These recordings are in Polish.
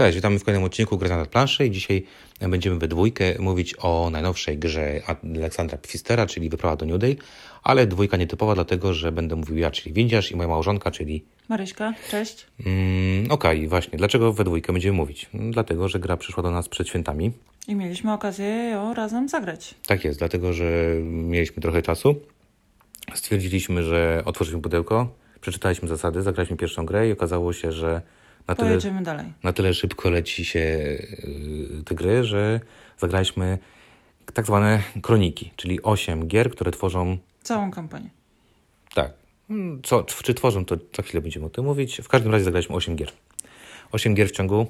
Cześć, witamy w kolejnym odcinku Gry na planszy i dzisiaj będziemy we dwójkę mówić o najnowszej grze Aleksandra Pfistera, czyli Wyprawa do New Day, ale dwójka nietypowa dlatego, że będę mówił ja, czyli Windziarz i moja małżonka, czyli... Maryśka, cześć. Mm, Okej, okay, właśnie. Dlaczego we dwójkę będziemy mówić? Dlatego, że gra przyszła do nas przed świętami. I mieliśmy okazję ją razem zagrać. Tak jest, dlatego, że mieliśmy trochę czasu. Stwierdziliśmy, że otworzymy pudełko, przeczytaliśmy zasady, zagraliśmy pierwszą grę i okazało się, że na tyle, Pojedziemy dalej. Na tyle szybko leci się y, te gry, że zagraliśmy tak zwane kroniki, czyli 8 gier, które tworzą... Całą kampanię. Tak. Co, czy tworzą, to za chwilę będziemy o tym mówić. W każdym razie zagraliśmy 8 gier. 8 gier w ciągu...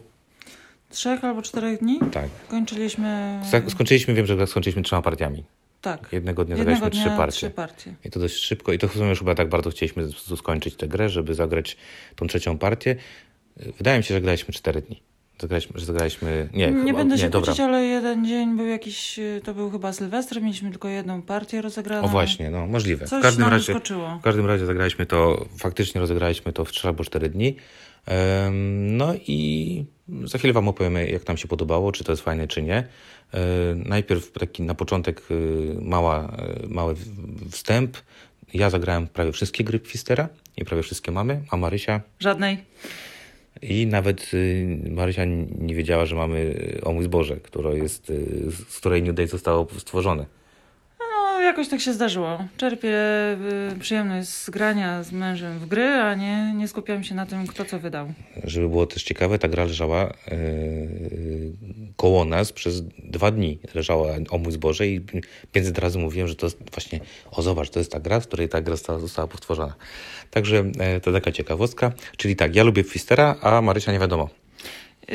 Trzech albo czterech dni? Tak. Kończyliśmy... Skończyliśmy, wiem, że skończyliśmy trzema partiami. Tak. Jednego dnia Jednego zagraliśmy dnia trzy, partie. trzy partie. I to dość szybko. I to w sumie już chyba tak bardzo chcieliśmy skończyć tę grę, żeby zagrać tą trzecią partię. Wydaje mi się, że graliśmy 4 dni. Zagraliśmy, że zagraliśmy. Nie, nie chyba, będę nie, się dobra. kłócić, ale jeden dzień był jakiś. To był chyba Sylwester, mieliśmy tylko jedną partię rozegraną. O właśnie, no możliwe. Coś w każdym nam razie. W każdym razie zagraliśmy to, faktycznie rozegraliśmy to w 3 albo 4 dni. No i za chwilę Wam opowiemy, jak nam się podobało, czy to jest fajne, czy nie. Najpierw taki na początek y, mała, y, mały wstęp. Ja zagrałem prawie wszystkie gry Pfistera i prawie wszystkie mamy, a Marysia? Żadnej. I nawet y, Marysia nie wiedziała, że mamy y, o mój zboże, które jest, y, z której New Day zostało stworzone. No, jakoś tak się zdarzyło. Czerpię przyjemność z grania z mężem w gry, a nie, nie skupiam się na tym, kto co wydał. Żeby było też ciekawe, ta gra leżała yy, koło nas przez dwa dni. Leżała o mój zboże i 500 razy mówiłem, że to jest właśnie, o zobacz, to jest ta gra, w której ta gra została, została powtórzona. Także yy, to taka ciekawostka. Czyli tak, ja lubię Fistera, a Marysia nie wiadomo.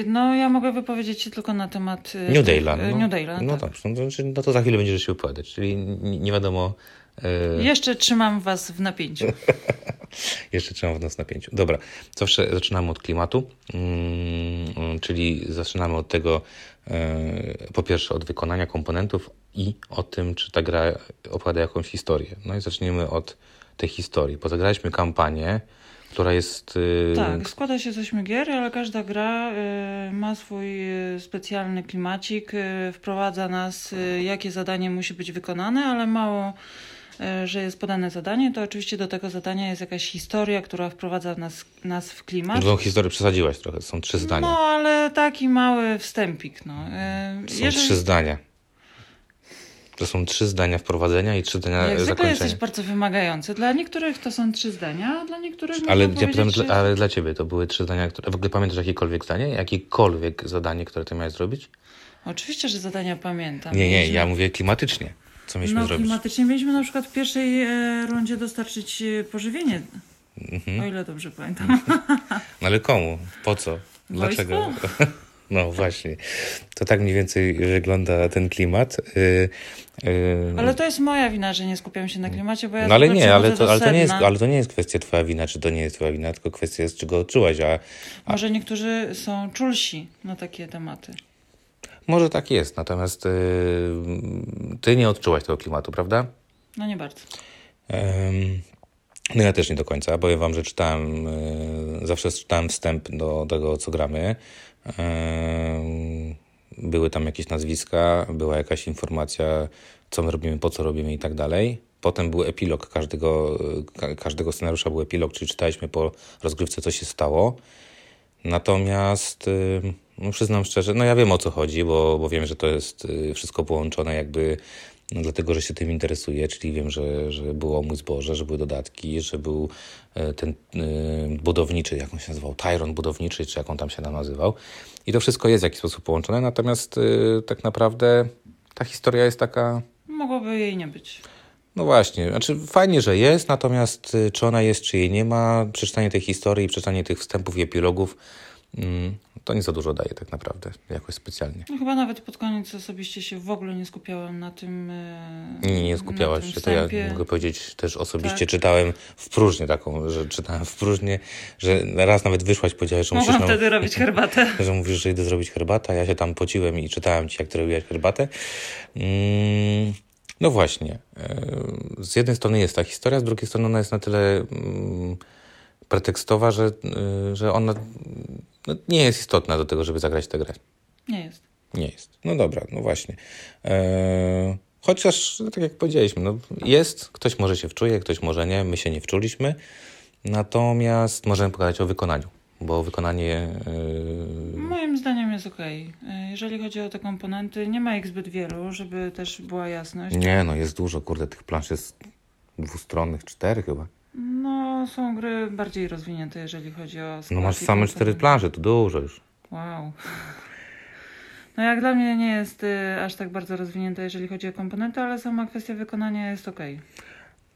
No, ja mogę wypowiedzieć się tylko na temat New Dayla. No, New Dayla, no, tak. dobrze, no, no to za chwilę będziesz się wypowiadać, czyli nie wiadomo... Yy... Jeszcze trzymam was w napięciu. Jeszcze trzymam was w napięciu. Dobra, zawsze zaczynamy od klimatu, yy, czyli zaczynamy od tego, yy, po pierwsze od wykonania komponentów i o tym, czy ta gra opowiada jakąś historię. No i zaczniemy od tej historii. Pozagraliśmy kampanię, która jest... Tak, składa się z ośmiu gier, ale każda gra ma swój specjalny klimacik, wprowadza nas, jakie zadanie musi być wykonane, ale mało, że jest podane zadanie, to oczywiście do tego zadania jest jakaś historia, która wprowadza nas, nas w klimat. Tą historię przesadziłaś trochę, są trzy zdania. No, ale taki mały wstępik. No. Są Jeżeli... trzy zdania. To są trzy zdania wprowadzenia i trzy zdania Jak zakończenia. zwykle jesteś bardzo wymagający. Dla niektórych to są trzy zdania, a dla niektórych ale, ja pytam, że... ale dla ciebie to były trzy zdania, które... W ogóle pamiętasz jakiekolwiek zdanie? Jakiekolwiek zadanie, które ty miałeś zrobić? Oczywiście, że zadania pamiętam. Nie, nie, mieliśmy... ja mówię klimatycznie. Co mieliśmy no, zrobić? klimatycznie mieliśmy na przykład w pierwszej e, rundzie dostarczyć e, pożywienie. Mhm. O ile dobrze pamiętam. No ale komu? Po co? Dlaczego? No właśnie. To tak mniej więcej wygląda ten klimat. Yy, yy... Ale to jest moja wina, że nie skupiam się na klimacie, bo ja No ale nie, ale to, ale, to nie jest, ale to nie jest kwestia twoja wina, czy to nie jest twoja wina, tylko kwestia jest, czego odczułaś. A, a... Może niektórzy są czulsi na takie tematy. Może tak jest, natomiast yy, ty nie odczułaś tego klimatu, prawda? No nie bardzo. no ja też nie do końca. Powiem wam, że czytałem, yy, zawsze czytałem wstęp do tego, co gramy. Były tam jakieś nazwiska, była jakaś informacja, co my robimy, po co robimy i tak dalej. Potem był epilog każdego, każdego scenariusza, był epilog, czyli czytaliśmy po rozgrywce, co się stało. Natomiast no przyznam szczerze, no ja wiem o co chodzi, bo, bo wiem, że to jest y, wszystko połączone jakby no, dlatego, że się tym interesuję, czyli wiem, że, że było mój zboże, że były dodatki, że był e, ten y, budowniczy, jak on się nazywał, Tyron budowniczy, czy jak on tam się nazywał. I to wszystko jest w jakiś sposób połączone, natomiast y, tak naprawdę ta historia jest taka... Mogłoby jej nie być. No właśnie, znaczy fajnie, że jest, natomiast czy ona jest, czy jej nie ma, przeczytanie tej historii, przeczytanie tych wstępów i epilogów to nie za dużo daje tak naprawdę, jakoś specjalnie. No chyba nawet pod koniec osobiście się w ogóle nie skupiałem na tym. E, nie, nie skupiałaś się, to ja mogę powiedzieć też osobiście tak. czytałem w próżnię taką, że czytałem w próżnię, że raz nawet wyszłaś, powiedziałeś, że musisz... Mogłam wtedy robić herbatę. Że mówisz, że idę zrobić herbatę, ja się tam pociłem i czytałem ci, jak ty robiłaś herbatę. Mm, no właśnie. E, z jednej strony jest ta historia, z drugiej strony ona jest na tyle mm, pretekstowa, że, y, że ona no, nie jest istotna do tego, żeby zagrać tę grę. Nie jest. Nie jest. No dobra, no właśnie. Eee, chociaż, tak jak powiedzieliśmy, no jest, ktoś może się wczuje, ktoś może nie, my się nie wczuliśmy. Natomiast możemy pogadać o wykonaniu, bo wykonanie. Yy... Moim zdaniem jest ok. Jeżeli chodzi o te komponenty, nie ma ich zbyt wielu, żeby też była jasność. Nie, no jest dużo, kurde, tych plansz jest dwustronnych, cztery chyba. No, są gry bardziej rozwinięte, jeżeli chodzi o. No masz same cztery plansze, to dużo już. Wow. No jak dla mnie nie jest y, aż tak bardzo rozwinięte, jeżeli chodzi o komponenty, ale sama kwestia wykonania jest ok.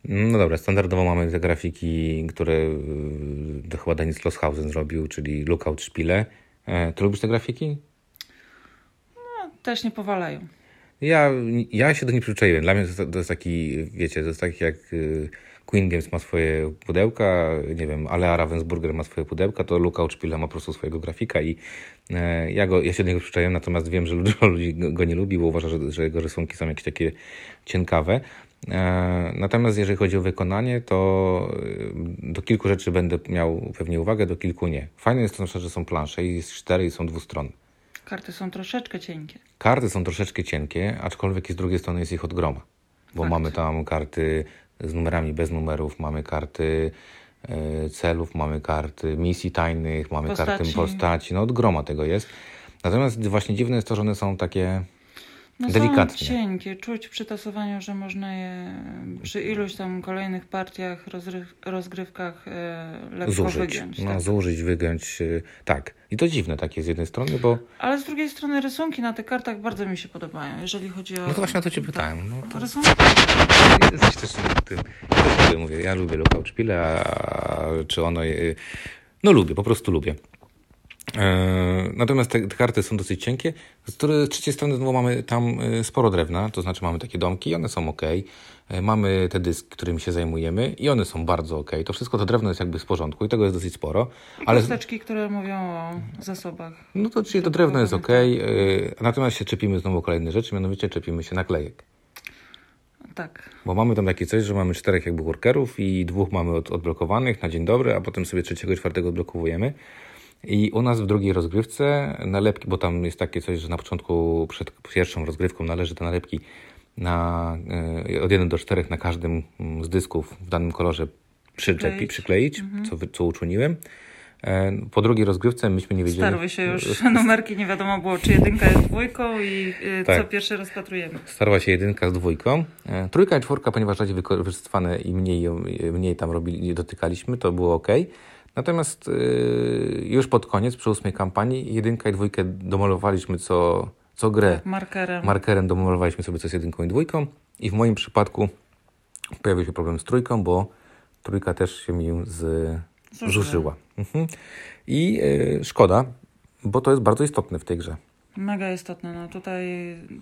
No dobra, standardowo mamy te grafiki, które y, chyba Denis Losshausen zrobił, czyli Lookout Szpile. E, ty lubisz te grafiki? No, też nie powalają. Ja, ja się do nich przyzwyczaiłem. Dla mnie to, to jest taki, wiecie, to jest taki jak y, Queen Games ma swoje pudełka, nie wiem, Alea Ravensburger ma swoje pudełka, to Lookout Szpile ma po prostu swojego grafika i e, ja, go, ja się do niego przyzwyczaiłem, natomiast wiem, że dużo ludzi go nie lubi, bo uważa, że, że jego rysunki są jakieś takie cienkawe. E, natomiast jeżeli chodzi o wykonanie, to e, do kilku rzeczy będę miał pewnie uwagę, do kilku nie. Fajne jest to, że są plansze i jest cztery i są dwustronne. Karty są troszeczkę cienkie. Karty są troszeczkę cienkie, aczkolwiek z drugiej strony jest ich od groma. Bo Fakt. mamy tam karty z numerami bez numerów, mamy karty e, celów, mamy karty misji tajnych, mamy postaci. karty postaci. No od groma tego jest. Natomiast właśnie dziwne jest to, że one są takie no delikatnie. Są cienkie, czuć przy tasowaniu, że można je przy iluś tam kolejnych partiach, rozgrywkach e, lekko zużyć. wygiąć. No, tak. zużyć, wygiąć, e, tak. I to dziwne takie z jednej strony, bo... Ale z drugiej strony rysunki na tych kartach bardzo mi się podobają, jeżeli chodzi o... No to właśnie na to cię pytałem. No to... Rysunki? Jesteś też tym... Ja też mówię, ja lubię Szpile, a czy ono... No lubię, po prostu lubię. E, natomiast te, te, karty są dosyć cienkie. Z, trzeciej strony znowu mamy tam e, sporo drewna, to znaczy mamy takie domki i one są ok. E, mamy te dyski, którymi się zajmujemy i one są bardzo ok. To wszystko to drewno jest jakby w porządku i tego jest dosyć sporo. Ale kosteczki, które mówią o zasobach. No to czyli to drewno jest ok. Natomiast się czepimy znowu kolejne rzeczy, mianowicie czepimy się naklejek. Tak. Bo mamy tam takie coś, że mamy czterech jakby workerów i dwóch mamy od, odblokowanych na dzień dobry, a potem sobie trzeciego i czwartego odblokowujemy. I u nas w drugiej rozgrywce nalepki, bo tam jest takie coś, że na początku przed pierwszą rozgrywką należy te nalepki na, e, od 1 do 4 na każdym mm, z dysków w danym kolorze przyczepi, przykleić, mhm. co, co uczyniłem. E, po drugiej rozgrywce myśmy nie wiedzieli... Starły się już numerki, nie wiadomo było, czy jedynka jest dwójką i e, tak. co pierwszy rozpatrujemy. Starła się jedynka z dwójką. Trójka i czwórka, ponieważ rzadziej wykorzystywane i mniej, mniej tam robili, dotykaliśmy, to było ok. Natomiast yy, już pod koniec, przy ósmej kampanii, jedynkę i dwójkę domalowaliśmy co, co grę. Tak, markerem. Markerem domalowaliśmy sobie co z jedynką i dwójką. I w moim przypadku pojawił się problem z trójką, bo trójka też się mi z, zużyła. Mhm. I yy, szkoda, bo to jest bardzo istotne w tej grze. Mega istotne. No tutaj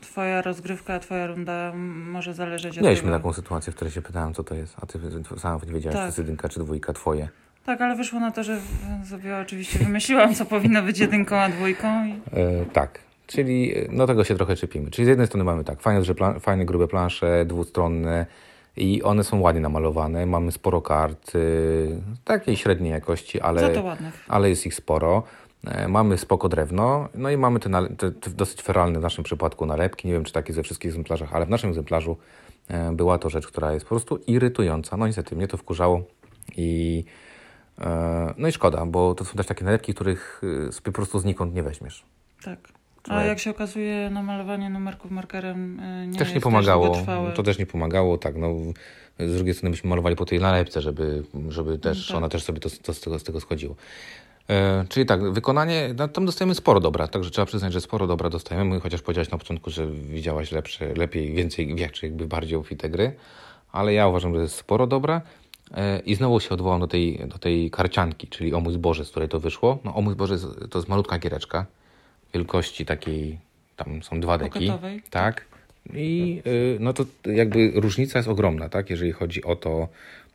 twoja rozgrywka, twoja runda może zależeć od Mieliśmy tego. taką sytuację, w której się pytałem, co to jest, a ty sama wiedziałaś, tak. czy jest jedynka, czy dwójka twoje. Tak, ale wyszło na to, że sobie oczywiście wymyśliłam, co powinno być jedynką, a dwójką. I... E, tak, czyli no tego się trochę czepimy. Czyli z jednej strony mamy tak, fajne, że plan, fajne grube plansze, dwustronne i one są ładnie namalowane. Mamy sporo kart, y, takiej średniej jakości, ale, ale jest ich sporo. E, mamy spoko drewno, no i mamy te, te, te, dosyć feralne w naszym przypadku nalepki. Nie wiem, czy takie ze wszystkich egzemplarzach, ale w naszym egzemplarzu e, była to rzecz, która jest po prostu irytująca. No niestety mnie to wkurzało i no i szkoda, bo to są też takie nalepki, których y, sobie po prostu znikąd nie weźmiesz. Tak. A jak się okazuje, namalowanie numerków markerem y, nie też nie pomagało. Też to też nie pomagało, tak. No, z drugiej strony byśmy malowali po tej nalepce, żeby, żeby też tak. ona też sobie to, to z, tego, z tego schodziło. E, czyli tak, wykonanie, no, tam dostajemy sporo dobra, także trzeba przyznać, że sporo dobra dostajemy, chociaż powiedziałaś na początku, że widziałaś lepsze, lepiej, więcej, więcej, jakby bardziej obfite gry, ale ja uważam, że jest sporo dobra. I znowu się odwołam do tej, do tej karcianki, czyli o mój Boże, z której to wyszło. No o mój Boże to jest malutka giereczka, wielkości takiej, tam są dwa deki. Poketowej. Tak. I e, no to jakby różnica jest ogromna, tak, jeżeli chodzi o to,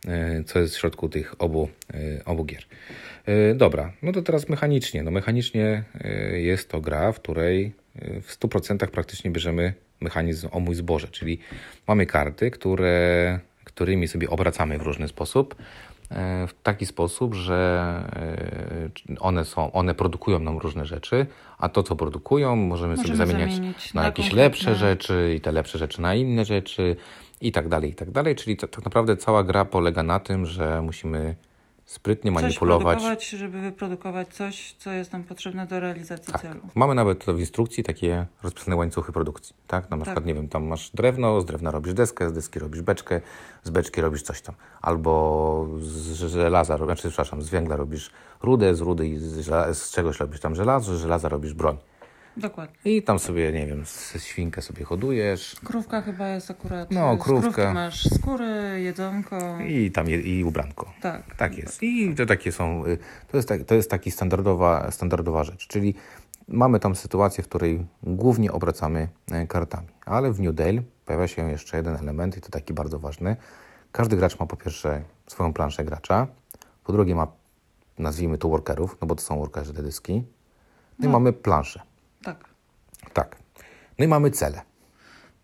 e, co jest w środku tych obu, obu gier. Dobra, no to teraz mechanicznie. No mechanicznie jest to gra, w której w 100% praktycznie bierzemy mechanizm o mój zboże, czyli mamy karty, które którymi sobie obracamy w różny sposób. e, w taki sposób, że e, one, są, one produkują nam różne rzeczy, a to, co produkują, możemy, Możemy sobie zamieniać zamienić na, na jakieś konkretne- lepsze rzeczy i te lepsze rzeczy na inne rzeczy i tak dalej, i tak dalej. Czyli to, tak naprawdę cała gra polega na tym, że musimy sprytnie manipulować. żeby wyprodukować coś, co jest nam potrzebne do realizacji Tak. celu. Mamy nawet w instrukcji takie rozpisane łańcuchy produkcji. Tak? Na przykład, nie wiem, tam masz drewno, z drewna robisz deskę, z deski robisz beczkę, z beczki robisz coś tam. Albo z żelaza, znaczy, przepraszam, z węgla robisz rudę, z rudy i z, z czegoś robisz tam żelazo, z żelaza robisz broń. Dokładnie. I tam sobie, nie wiem, świnkę sobie hodujesz Krówka chyba jest akurat. No, krówka. masz skóry, jedzonko. i tam je, i ubranko. Tak. Tak jest. I to takie są, y, to jest, tak, to jest taki standardowa, standardowa rzecz, czyli mamy tam sytuację, w której głównie obracamy e, kartami, ale w New Dale pojawia się jeszcze jeden element i to taki bardzo ważny. Każdy gracz ma po pierwsze swoją planszę gracza, po drugie ma, nazwijmy to workerów, no bo to są workerzy te dyski, no, i mamy planszę. Tak. Tak. No i mamy cele.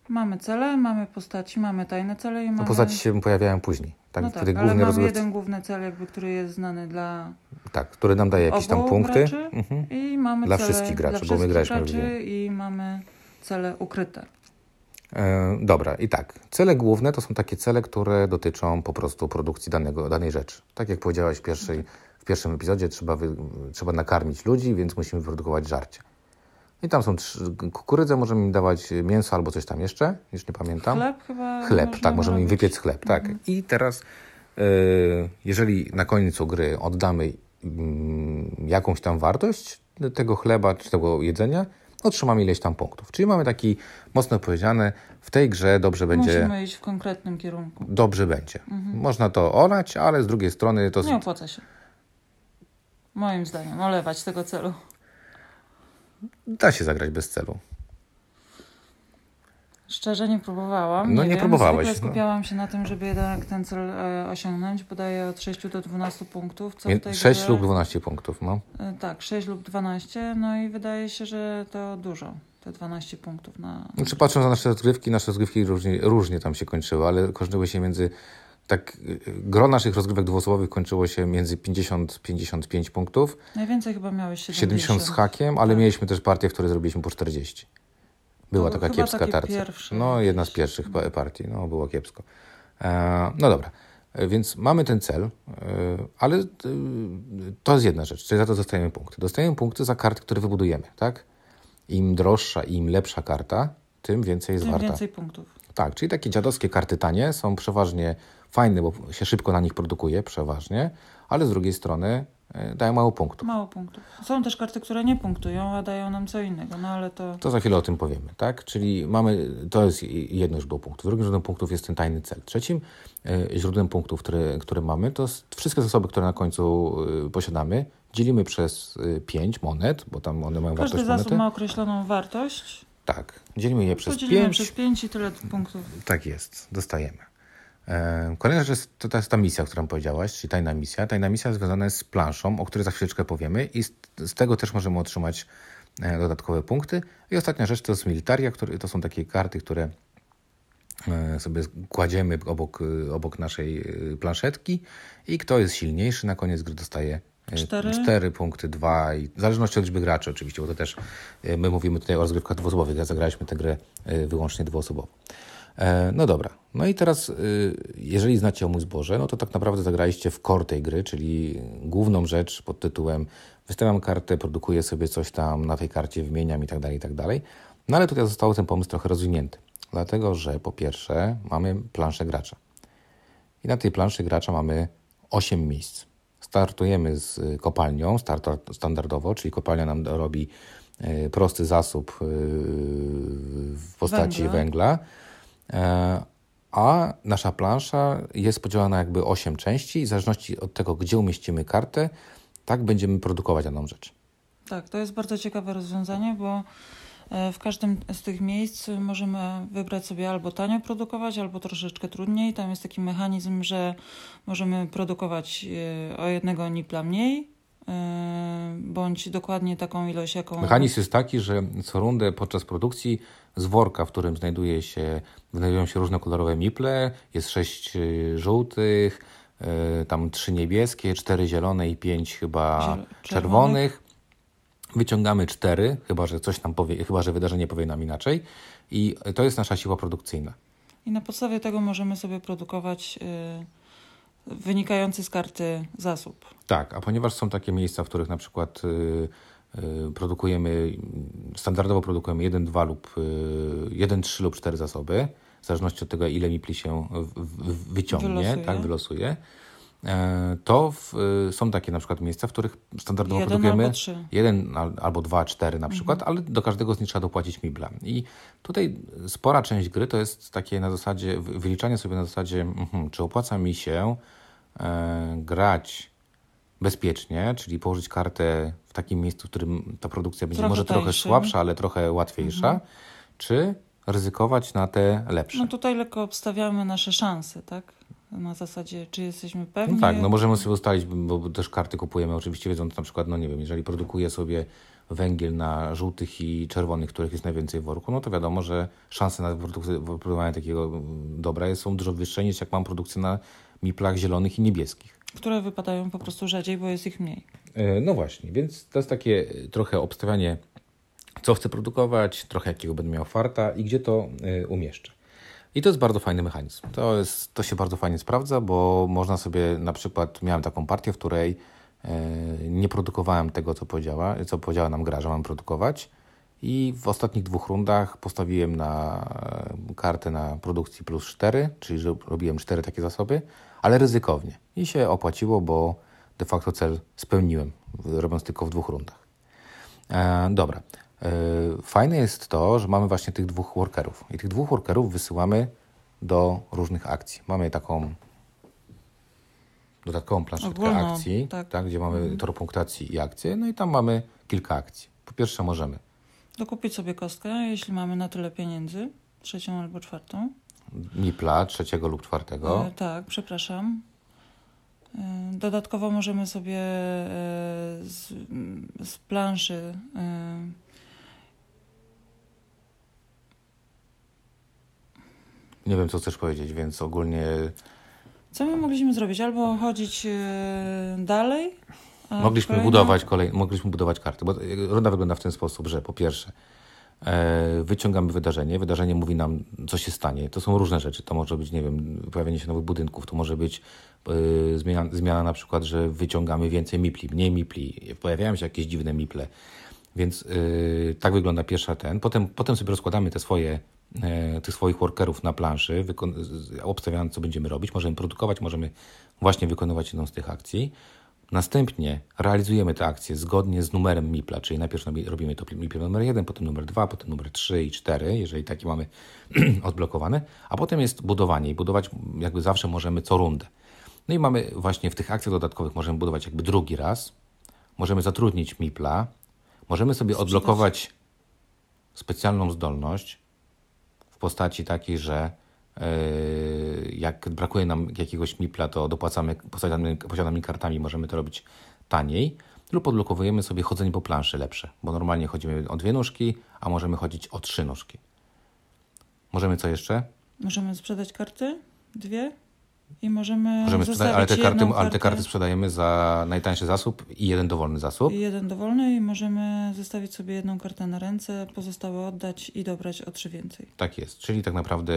Mamy cele, mamy postaci, mamy tajne cele i mamy... No postaci się pojawiają później. Tak, no tak, ale mamy rozgrywca, jeden główny cel, jakby, który jest znany dla tak, który nam daje jakieś tam punkty. graczy Mhm. i mamy Dla cele wszystkich graczy, dla bo my wszystkich graliśmy w graczy i mamy cele ukryte. E, dobra, i tak. Cele główne to są takie cele, które dotyczą po prostu produkcji danego, danej rzeczy. Tak jak powiedziałaś w, pierwszej, w pierwszym epizodzie, trzeba, wy, trzeba nakarmić ludzi, więc musimy wyprodukować żarcie. I tam są trzy, kukurydzę, możemy im dawać mięso albo coś tam jeszcze, już nie pamiętam. Chleb chyba Chleb, tak, możemy im robić. wypiec chleb, tak. I teraz, e, jeżeli na końcu gry oddamy mm, jakąś tam wartość tego chleba czy tego jedzenia, otrzymamy ileś tam punktów. Czyli mamy taki mocno powiedziane, w tej grze dobrze będzie, Musimy iść w konkretnym kierunku. dobrze będzie. Można to olać, ale z drugiej strony to... Nie opłaca się. Moim zdaniem, olewać tego celu. Da się zagrać bez celu. Szczerze nie próbowałam. No nie wiem. próbowałaś, Zwykle no. skupiałam się na tym, żeby jednak ten cel e, osiągnąć. Podaję od 6 do 12 punktów. Co w tej 6 grze... lub 12 punktów, no. E, Tak, 6 lub 12. No i wydaje się, że to dużo. Te 12 punktów na. Znaczy patrząc na nasze rozgrywki, nasze rozgrywki różnie, różnie tam się kończyły, ale kończyły się między... Tak, y, gro naszych rozgrywek dwuosobowych kończyło się między 50-55 punktów. Najwięcej chyba miałeś 70. 70 z hakiem, ale Tak. mieliśmy też partię, w której zrobiliśmy po 40. Była To taka kiepska pierwsze No, jedna z pierwszych pa- partii. No, było kiepsko. E, no dobra. E, Więc mamy ten cel, e, ale e, to jest jedna rzecz, czyli za to dostajemy punkty. Dostajemy punkty za karty, które wybudujemy, tak? Im droższa i im lepsza karta, tym więcej jest Tym warta. więcej punktów. Tak, czyli takie dziadowskie karty tanie są przeważnie fajne, bo się szybko na nich produkuje, przeważnie, ale z drugiej strony e, dają mało punktów. Mało punktów. Są też karty, które nie punktują, a dają nam co innego, no ale to. To za chwilę o tym powiemy, tak? Czyli mamy, to jest jedno źródło punktów. Drugim źródłem punktów jest ten tajny cel. Trzecim e, źródłem punktów, które, które mamy, to wszystkie zasoby, które na końcu e, posiadamy, dzielimy przez 5 monet, bo tam one mają Każdy wartość zasób monety. ma określoną wartość. Tak, dzielimy je przez Podzielimy 5. przez 5 i tyle punktów. Tak jest, dostajemy. Kolejna rzecz to, to jest ta misja, o którą powiedziałaś, czyli tajna misja. Tajna misja związana jest z planszą, o której za chwileczkę powiemy i z, z tego też możemy otrzymać e, dodatkowe punkty. I ostatnia rzecz to jest militaria, które, to są takie karty, które e, sobie kładziemy obok, e, obok naszej planszetki i kto jest silniejszy na koniec gry dostaje e, Cztery. cztery punkty, dwa i w zależności od liczby graczy oczywiście, bo to też my mówimy tutaj o rozgrywkach dwuosobowych, ja zagraliśmy tę grę wyłącznie dwuosobową. E, No dobra, no i teraz y, jeżeli znacie o mój zboże, no to tak naprawdę zagraliście w core tej gry, czyli główną rzecz pod tytułem wystawiam kartę, produkuję sobie coś tam, na tej karcie wymieniam i tak dalej, i tak dalej. No ale tutaj został ten pomysł trochę rozwinięty, dlatego że po pierwsze mamy planszę gracza i na tej planszy gracza mamy 8 miejsc. Startujemy z kopalnią standardowo, czyli kopalnia nam robi e, prosty zasób e, w postaci Węgla. węgla. E, A nasza plansza jest podzielona jakby 8 części i w zależności od tego, gdzie umieścimy kartę, tak będziemy produkować daną rzecz. Tak, to jest bardzo ciekawe rozwiązanie, bo e, w każdym z tych miejsc możemy wybrać sobie albo tanio produkować, albo troszeczkę trudniej. Tam jest taki mechanizm, że możemy produkować e, o jednego nipla mniej, bądź dokładnie taką ilość, jaką. Mechanizm jest taki, że co rundę podczas produkcji z worka, w którym znajduje się, znajdują się różne kolorowe miple, jest sześć y, żółtych, y, tam trzy niebieskie, cztery zielone i pięć chyba Ziel- czerwonych. Wyciągamy cztery, chyba że coś nam powie, chyba że wydarzenie powie nam inaczej. I to jest nasza siła produkcyjna. I na podstawie tego możemy sobie produkować y, wynikający z karty zasób. Tak, a ponieważ są takie miejsca, w których na przykład y, y, produkujemy, standardowo produkujemy 1, 2 lub y, 1, 3 lub 4 zasoby, w zależności od tego, ile mipli się w, w, wyciągnie, Wylosuje. tak, wylosuje, e, to w, y, są takie na przykład miejsca, w których standardowo Jeden produkujemy albo trzy. jeden al, albo dwa, cztery na przykład, ale do każdego z nich trzeba dopłacić mibla. I tutaj spora część gry to jest takie na zasadzie, wy- wyliczanie sobie na zasadzie, mhm, czy opłaca mi się grać bezpiecznie, czyli położyć kartę w takim miejscu, w którym ta produkcja będzie Trochę może trochę tańszym. słabsza, ale trochę łatwiejsza, czy ryzykować na te lepsze. No tutaj lekko obstawiamy nasze szanse, tak? Na zasadzie, czy jesteśmy pewni. No tak, no możemy sobie ustalić, bo też karty kupujemy oczywiście wiedząc na przykład, no nie wiem, jeżeli produkuję sobie węgiel na żółtych i czerwonych, których jest najwięcej w worku, no to wiadomo, że szanse na wyprodukowanie takiego dobra są dużo wyższe niż jak mam produkcję na miplach zielonych i niebieskich. Które wypadają po prostu rzadziej, bo jest ich mniej. E, No właśnie, więc to jest takie trochę obstawianie, co chcę produkować, trochę jakiego będę miał farta i gdzie to e, umieszczę. I to jest bardzo fajny mechanizm. To, jest, to się bardzo fajnie sprawdza, bo można sobie na przykład, miałem taką partię, w której nie produkowałem tego, co powiedziała, co powiedziała nam gra, że mam produkować. I w ostatnich dwóch rundach postawiłem na e, kartę na produkcji plus 4, czyli że robiłem cztery takie zasoby, ale ryzykownie. I się opłaciło, bo de facto cel spełniłem, robiąc tylko w dwóch rundach. E, dobra. E, fajne jest to, że mamy właśnie tych dwóch workerów. I tych dwóch workerów wysyłamy do różnych akcji. Mamy taką dodatkową planszetkę Ogólną, akcji, tak. tak, gdzie mamy tor punktacji i akcje. No i tam mamy kilka akcji. Po pierwsze możemy Dokupić sobie kostkę, jeśli mamy na tyle pieniędzy, trzecią albo czwartą. Mipla trzeciego lub czwartego. E, tak, przepraszam. E, Dodatkowo możemy sobie e, z, z planszy e, Nie wiem, co chcesz powiedzieć, więc ogólnie Co my mogliśmy zrobić? Albo chodzić e, dalej. mogliśmy budować kolej, mogliśmy budować karty, bo e, runda wygląda w ten sposób, że po pierwsze e, wyciągamy wydarzenie, wydarzenie mówi nam, co się stanie. To są różne rzeczy. To może być, nie wiem, pojawienie się nowych budynków, to może być zmiana, zmiana na przykład, że wyciągamy więcej mipli, mniej mipli, pojawiają się jakieś dziwne miple. Więc y, tak wygląda pierwsza ten. Potem, potem sobie rozkładamy te swoje, tych swoich workerów na planszy, obstawiając, co będziemy robić. Możemy produkować, możemy właśnie wykonywać jedną z tych akcji. Następnie realizujemy te akcje zgodnie z numerem MIPLA, czyli najpierw robi- robimy to MIPL numer 1, potem numer 2, potem numer 3 i 4, jeżeli taki mamy odblokowany, a potem jest budowanie i budować jakby zawsze możemy co rundę. No i mamy właśnie w tych akcjach dodatkowych możemy budować jakby drugi raz, możemy zatrudnić MIPLA, możemy sobie odblokować specjalną zdolność postaci takiej, że yy, jak brakuje nam jakiegoś MIPLA, to dopłacamy posiadanymi kartami, możemy to robić taniej lub odblokowujemy sobie chodzenie po planszy lepsze, bo normalnie chodzimy o dwie nóżki, a możemy chodzić o trzy nóżki. Możemy co jeszcze? Możemy sprzedać karty, dwie. I możemy, Możemy sprzedać, ale te, karty, ale te karty sprzedajemy za najtańszy zasób i jeden dowolny zasób. I jeden dowolny i możemy zostawić sobie jedną kartę na ręce, pozostałe oddać i dobrać o trzy więcej. Tak jest, czyli tak naprawdę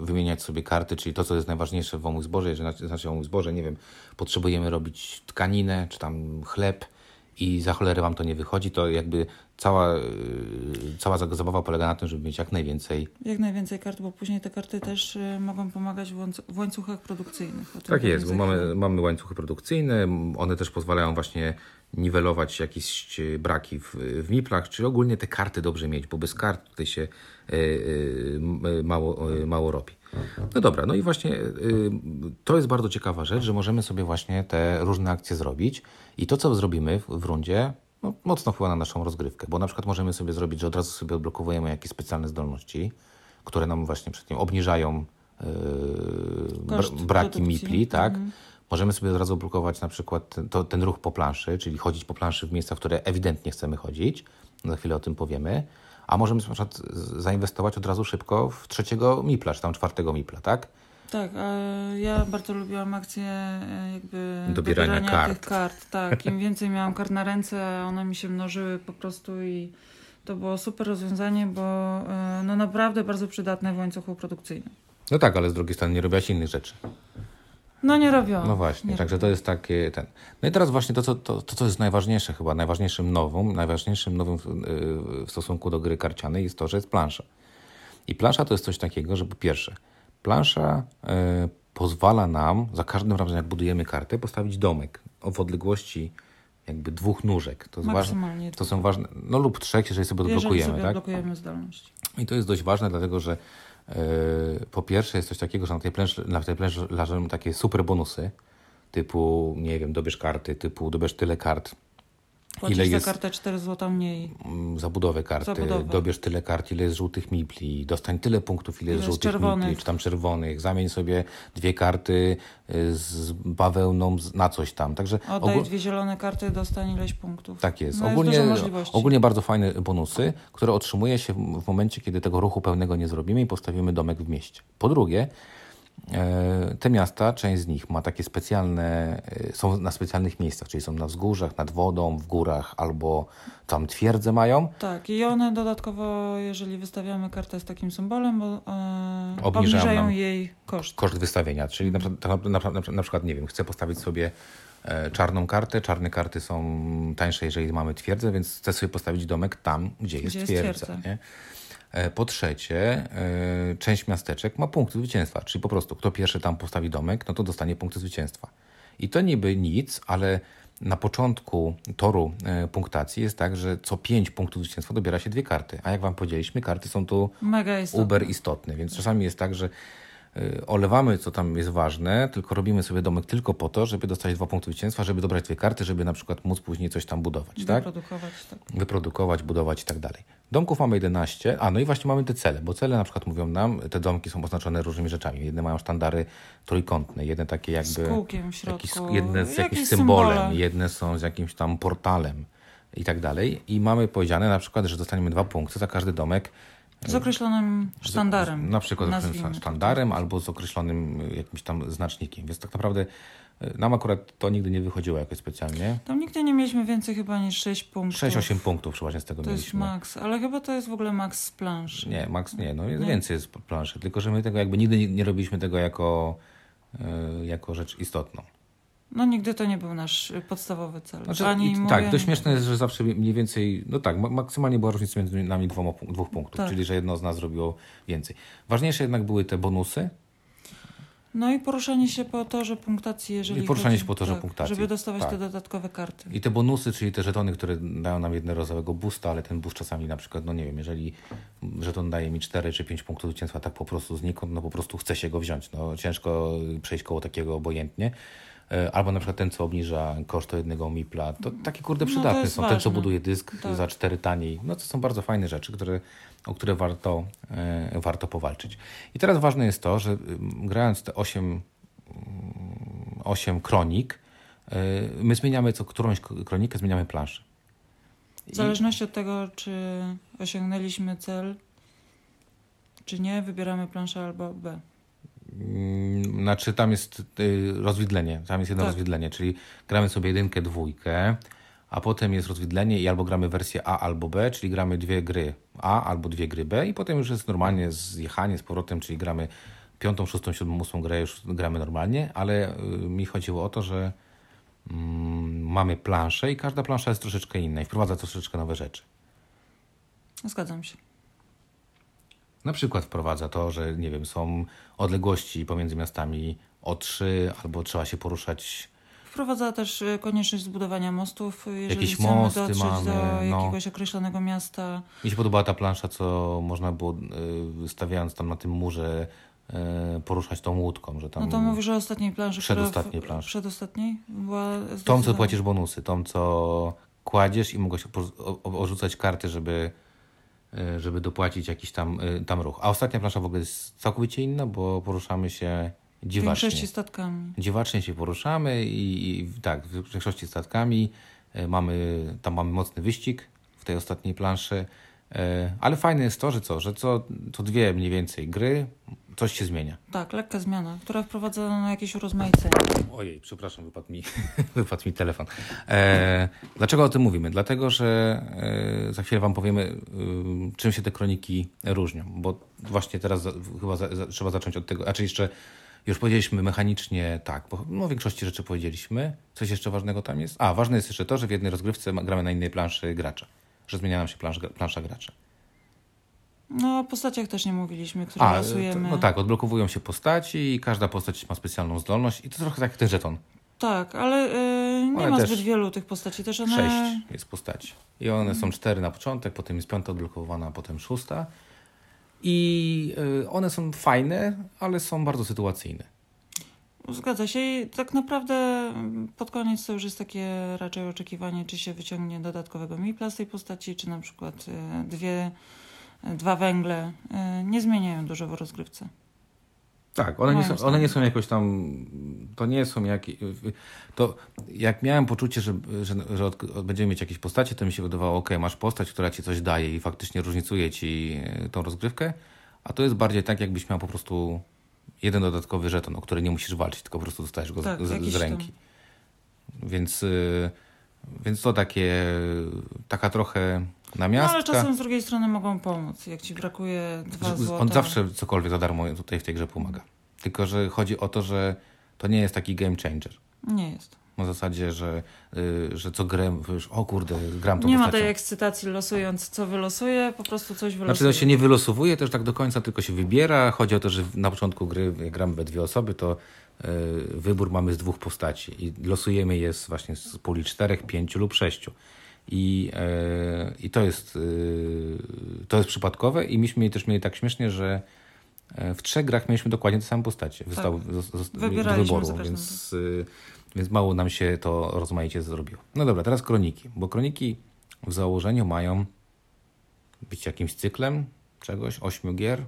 wymieniać sobie karty, czyli to, co jest najważniejsze w omuch zboże, jeżeli znaczy- omuch zboże, nie wiem, potrzebujemy robić tkaninę, czy tam chleb i za cholerę wam to nie wychodzi, to jakby cała, yy, cała zabawa polega na tym, żeby mieć jak najwięcej Jak najwięcej kart, bo później te karty też y, mogą pomagać w, łańcu- w łańcuchach produkcyjnych. Tak jest, bo mamy, mamy łańcuchy produkcyjne, one też pozwalają właśnie niwelować jakieś e, braki w, w miplach, czy ogólnie te karty dobrze mieć, bo bez kart tutaj się e, e, e, mało, e, mało robi. No dobra, no i właśnie to jest bardzo ciekawa rzecz, że możemy sobie właśnie te różne akcje zrobić i to, co zrobimy w, w rundzie, no, mocno wpływa na naszą rozgrywkę, bo na przykład możemy sobie zrobić, że od razu sobie odblokowujemy jakieś specjalne zdolności, które nam właśnie przed tym obniżają Koszt br- braki mipli, tak? Mhm. Możemy sobie od razu blokować na przykład ten, to, ten ruch po planszy, czyli chodzić po planszy w miejsca, w które ewidentnie chcemy chodzić. Za chwilę o tym powiemy. A możemy na przykład zainwestować od razu szybko w trzeciego mipla, czy tam czwartego mipla, tak? Tak, ja bardzo lubiłam akcję e, jakby Dobierania dobierania kart. tych kart. Tak, im więcej miałam kart na ręce, one mi się mnożyły po prostu i to było super rozwiązanie, bo e, no naprawdę bardzo przydatne w łańcuchu produkcyjnym. No tak, ale z drugiej strony nie robiłaś innych rzeczy. No nie robiłam. No właśnie, nie także to jest takie ten. No i teraz właśnie to, co, to, to, co jest najważniejsze chyba, najważniejszym nowym, najważniejszym nowym w, yy, w stosunku do gry karcianej jest to, że jest plansza. I plansza to jest coś takiego, że po pierwsze, plansza yy, pozwala nam za każdym razem, jak budujemy kartę, postawić domek o w odległości jakby dwóch nóżek. To, jest ważne, Maksymalnie. to są ważne, no lub trzech, jeżeli sobie Jeżeli odblokujemy, sobie tak? blokujemy zdolność. I to jest dość ważne, dlatego że po pierwsze jest coś takiego, że na tej planszy, na tej leżą takie super bonusy, typu, nie wiem, dobierz karty, typu dobierz tyle kart, Płacisz Ile za jest- kartę 4 złota mniej. mm, zabudowę karty, Zabudowę. dobierz tyle kart, ile jest żółtych mipli, dostań tyle punktów, ile jest Ile jest żółtych czerwonych. mipli, czy tam czerwonych, zamień sobie dwie karty y, z bawełną na coś tam. Także Oddaj ogól- dwie zielone karty, dostań ileś punktów. Tak jest. No jest ogólnie, możliwości. ogólnie bardzo fajne bonusy, które otrzymuje się w momencie, kiedy tego ruchu pełnego nie zrobimy i postawimy domek w mieście. Po drugie, te miasta, część z nich ma takie specjalne, e, są na specjalnych miejscach, czyli są na wzgórzach, nad wodą, w górach albo tam twierdze mają. Tak, i one dodatkowo, jeżeli wystawiamy kartę z takim symbolem, bo, e, Obniżają obniżają jej koszt. Koszt wystawienia, czyli na, przykład- na, na, na, przykład, nie wiem, chcę postawić sobie e, czarną kartę. Czarne karty są tańsze, jeżeli mamy twierdzę, więc chcę sobie postawić domek tam, gdzie jest Gdzie jest twierdza. E, Po trzecie, e, część miasteczek ma punkty zwycięstwa, czyli po prostu kto pierwszy tam postawi domek, no to dostanie punkty zwycięstwa. I to niby nic, ale na początku toru e, punktacji jest tak, że co pięć punktów zwycięstwa dobiera się dwie karty. A jak wam powiedzieliśmy, karty są tu Mega istotne. uber istotny, więc czasami jest tak, że olewamy, co tam jest ważne, tylko robimy sobie domek tylko po to, żeby dostać dwa punkty zwycięstwa, żeby dobrać dwie karty, żeby na przykład móc później coś tam budować, tak? Wyprodukować, tak. Wyprodukować, budować i tak dalej. Domków mamy 11, a no i właśnie mamy te cele, bo cele na przykład mówią nam, te domki są oznaczone różnymi rzeczami. Jedne mają sztandary trójkątne, jedne takie jakby... Z kółkiem w środku. Jakieś, jedne z jakimś symbolem, symbole. jedne są z jakimś tam portalem i tak dalej. I mamy powiedziane na przykład, że dostaniemy dwa punkty za każdy domek Z określonym sztandarem. na przykład z określonym to. sztandarem albo z określonym jakimś tam znacznikiem. Więc tak naprawdę y, nam akurat to nigdy nie wychodziło jakoś specjalnie. Tam nigdy nie mieliśmy więcej chyba niż 6 punktów. 6-8 punktów przeważnie z tego To jest mieliśmy. max, ale chyba to jest w ogóle max z planszy. Nie, max nie, no jest Nie? więcej z planszy, tylko że my tego jakby nigdy nie, robiliśmy tego jako, y, jako rzecz istotną. No nigdy to nie był nasz y, podstawowy cel. Znaczy, Ani i, mówię, tak, to śmieszne jest, że zawsze mniej więcej, no tak, ma- maksymalnie była różnica między nami dwoma, dwóch punktów, Tak. czyli że jedno z nas zrobiło więcej. Ważniejsze jednak były te bonusy, No i poruszanie się po torze punktacji, jeżeli I poruszanie chodzi, się po torze tak, punktacji. Żeby dostawać Tak. te dodatkowe karty. I te bonusy, czyli te żetony, które dają nam jednorazowego boosta, ale ten boost czasami na przykład, no nie wiem, jeżeli żeton daje mi 4 czy 5 punktów zwycięstwa tak po prostu znikąd, no po prostu chce się go wziąć. No ciężko przejść koło takiego obojętnie. E, Albo na przykład ten, co obniża koszt jednego mipla. To takie kurde No, przydatne jest są. Ten, co ważne. buduje dysk Tak. za 4 taniej. No to są bardzo fajne rzeczy, które, o które warto, e, warto powalczyć. I teraz ważne jest to, że ym, grając te 8 8 kronik, y, my zmieniamy co którąś kronikę, zmieniamy planszę. W zależności od tego, czy osiągnęliśmy cel, czy nie, wybieramy planszę albo B. Mm, Znaczy tam jest y, rozwidlenie, tam jest jedno Tak. rozwidlenie, czyli gramy sobie jedynkę, dwójkę, a potem jest rozwidlenie i albo gramy wersję A albo B, czyli gramy dwie gry A albo dwie gry B i potem już jest normalnie zjechanie z powrotem, czyli gramy piątą, szóstą, siódmą, ósmą grę już gramy normalnie, ale y, mi chodziło o to, że mm, mamy planszę i każda plansza jest troszeczkę inna i wprowadza troszeczkę nowe rzeczy. Zgadzam się. Na przykład wprowadza to, że nie wiem, są odległości pomiędzy miastami o trzy, albo trzeba się poruszać. Wprowadza też y, konieczność zbudowania mostów, y, jeżeli Jakieś chcemy mosty dotrzeć mamy, do no. jakiegoś określonego miasta. Mi się podobała ta plansza, co można było y, stawiając tam na tym murze poruszać tą łódką, że tam No to mówisz o ostatniej planszy. w- Przedostatniej planszy. Przedostatniej? Była tą, co płacisz bonusy, tą, co kładziesz i mogłeś orzucać karty, żeby, żeby dopłacić jakiś tam, y, tam ruch. A ostatnia plansza w ogóle jest całkowicie inna, bo poruszamy się W dziwacznie. większości statkami. Dziwacznie się poruszamy i, i tak, w większości statkami. E, Mamy, tam mamy mocny wyścig w tej ostatniej planszy. E, Ale fajne jest to, że co, że co, co dwie mniej więcej gry coś się zmienia. Tak, lekka zmiana, która wprowadza na jakieś urozmaicenie. Ojej, przepraszam, wypadł mi, wypadł mi telefon. E, dlaczego o tym mówimy? Dlatego, że e, za chwilę Wam powiemy, e, czym się te kroniki różnią, bo właśnie teraz za, chyba za, za, trzeba zacząć od tego, a czy jeszcze już powiedzieliśmy mechanicznie tak, bo no, w większości rzeczy powiedzieliśmy. Coś jeszcze ważnego tam jest? A, ważne jest jeszcze to, że w jednej rozgrywce gramy na innej planszy gracza, że zmienia nam się plansz, plansza gracza. No, o postaciach też nie mówiliśmy, które A, losujemy. To, no tak, odblokowują się postaci i każda postać ma specjalną zdolność i to trochę tak jak ten żeton. Tak, ale yy, nie ma zbyt wielu tych postaci. Też one... Sześć jest postaci. I one są cztery na początek, potem jest piąta odblokowana, potem szósta. I yy, one są fajne, ale są bardzo sytuacyjne. Zgadza się i tak naprawdę pod koniec to już jest takie raczej oczekiwanie, czy się wyciągnie dodatkowego mipla z tej postaci, czy na przykład yy, dwie dwa węgle y, nie zmieniają dużo w rozgrywce. Tak, one nie, są, one nie są jakoś tam, to nie są jakieś, to jak miałem poczucie, że, że, że od, będziemy mieć jakieś postacie, to mi się wydawało, ok, masz postać, która ci coś daje i faktycznie różnicuje ci y, tą rozgrywkę, a to jest bardziej tak, jakbyś miał po prostu jeden dodatkowy żeton, o który nie musisz walczyć, tylko po prostu dostajesz go tak, z, z, ręki. Więc, y, więc to takie, taka trochę Namiastka. No ale czasem z drugiej strony mogą pomóc, jak ci brakuje dwa złota. On zawsze cokolwiek za darmo tutaj w tej grze pomaga. Tylko, że chodzi o to, że to nie jest taki game changer. Nie jest. Na zasadzie, że, yy, że co grę, już, o kurde, gram to Nie postacią. ma tej ekscytacji losując, co wylosuje, po prostu coś wylosuje. Znaczy to się nie wylosowuje też tak do końca, tylko się wybiera. Chodzi o to, że na początku gry, jak gramy we dwie osoby, to yy, wybór mamy z dwóch postaci i losujemy je z, właśnie z puli czterech, pięciu lub sześciu. I, e, i to, jest, e, to jest przypadkowe i myśmy też mieli tak śmiesznie, że e, w trzech grach mieliśmy dokładnie te same postacie. Tak. Zostały do wyboru, więc, więc mało nam się to rozmaicie zrobiło. No dobra, teraz kroniki, bo kroniki w założeniu mają być jakimś cyklem czegoś, ośmiu gier.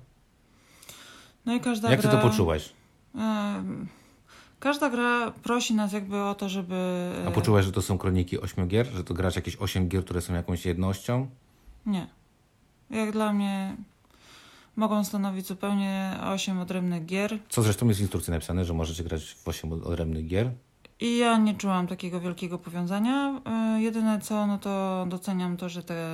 No i każda Jak gra... ty to poczułeś? Każda gra prosi nas jakby o to, żeby... A poczułaś, że to są kroniki ośmiu gier? Że to grasz jakieś osiem gier, które są jakąś jednością? Nie. Jak dla mnie mogą stanowić zupełnie osiem odrębnych gier. Co zresztą jest w instrukcji napisane, że możecie grać w osiem odrębnych gier. I ja nie czułam takiego wielkiego powiązania. E, jedyne co, no to doceniam to, że te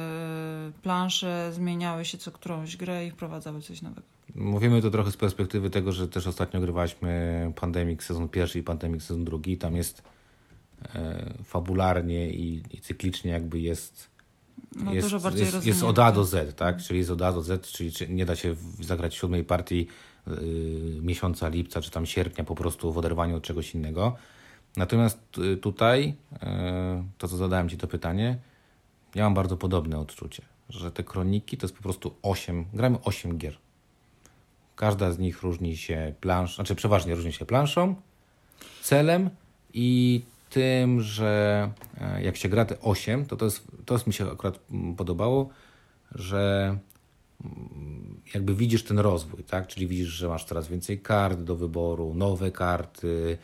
plansze zmieniały się co którąś grę i wprowadzały coś nowego. Mówimy to trochę z perspektywy tego, że też ostatnio grywaliśmy Pandemic sezon pierwszy i Pandemic sezon drugi. Tam jest e, fabularnie i, i, cyklicznie jakby jest no, jest, dużo bardziej jest, jest od A do Z, tak? Czyli jest od A do Z, czyli nie da się zagrać siódmej partii y, miesiąca lipca czy tam sierpnia po prostu w oderwaniu od czegoś innego. Natomiast y, tutaj, y, to co zadałem Ci to pytanie, ja mam bardzo podobne odczucie, że te kroniki to jest po prostu 8, gramy 8 gier. Każda z nich różni się planszą, znaczy przeważnie różni się planszą, celem i tym, że e, jak się gra te 8, to to, jest, to jest mi się akurat mm, podobało, że mm, jakby widzisz ten rozwój, tak? Czyli widzisz, że masz coraz więcej kart do wyboru, nowe karty,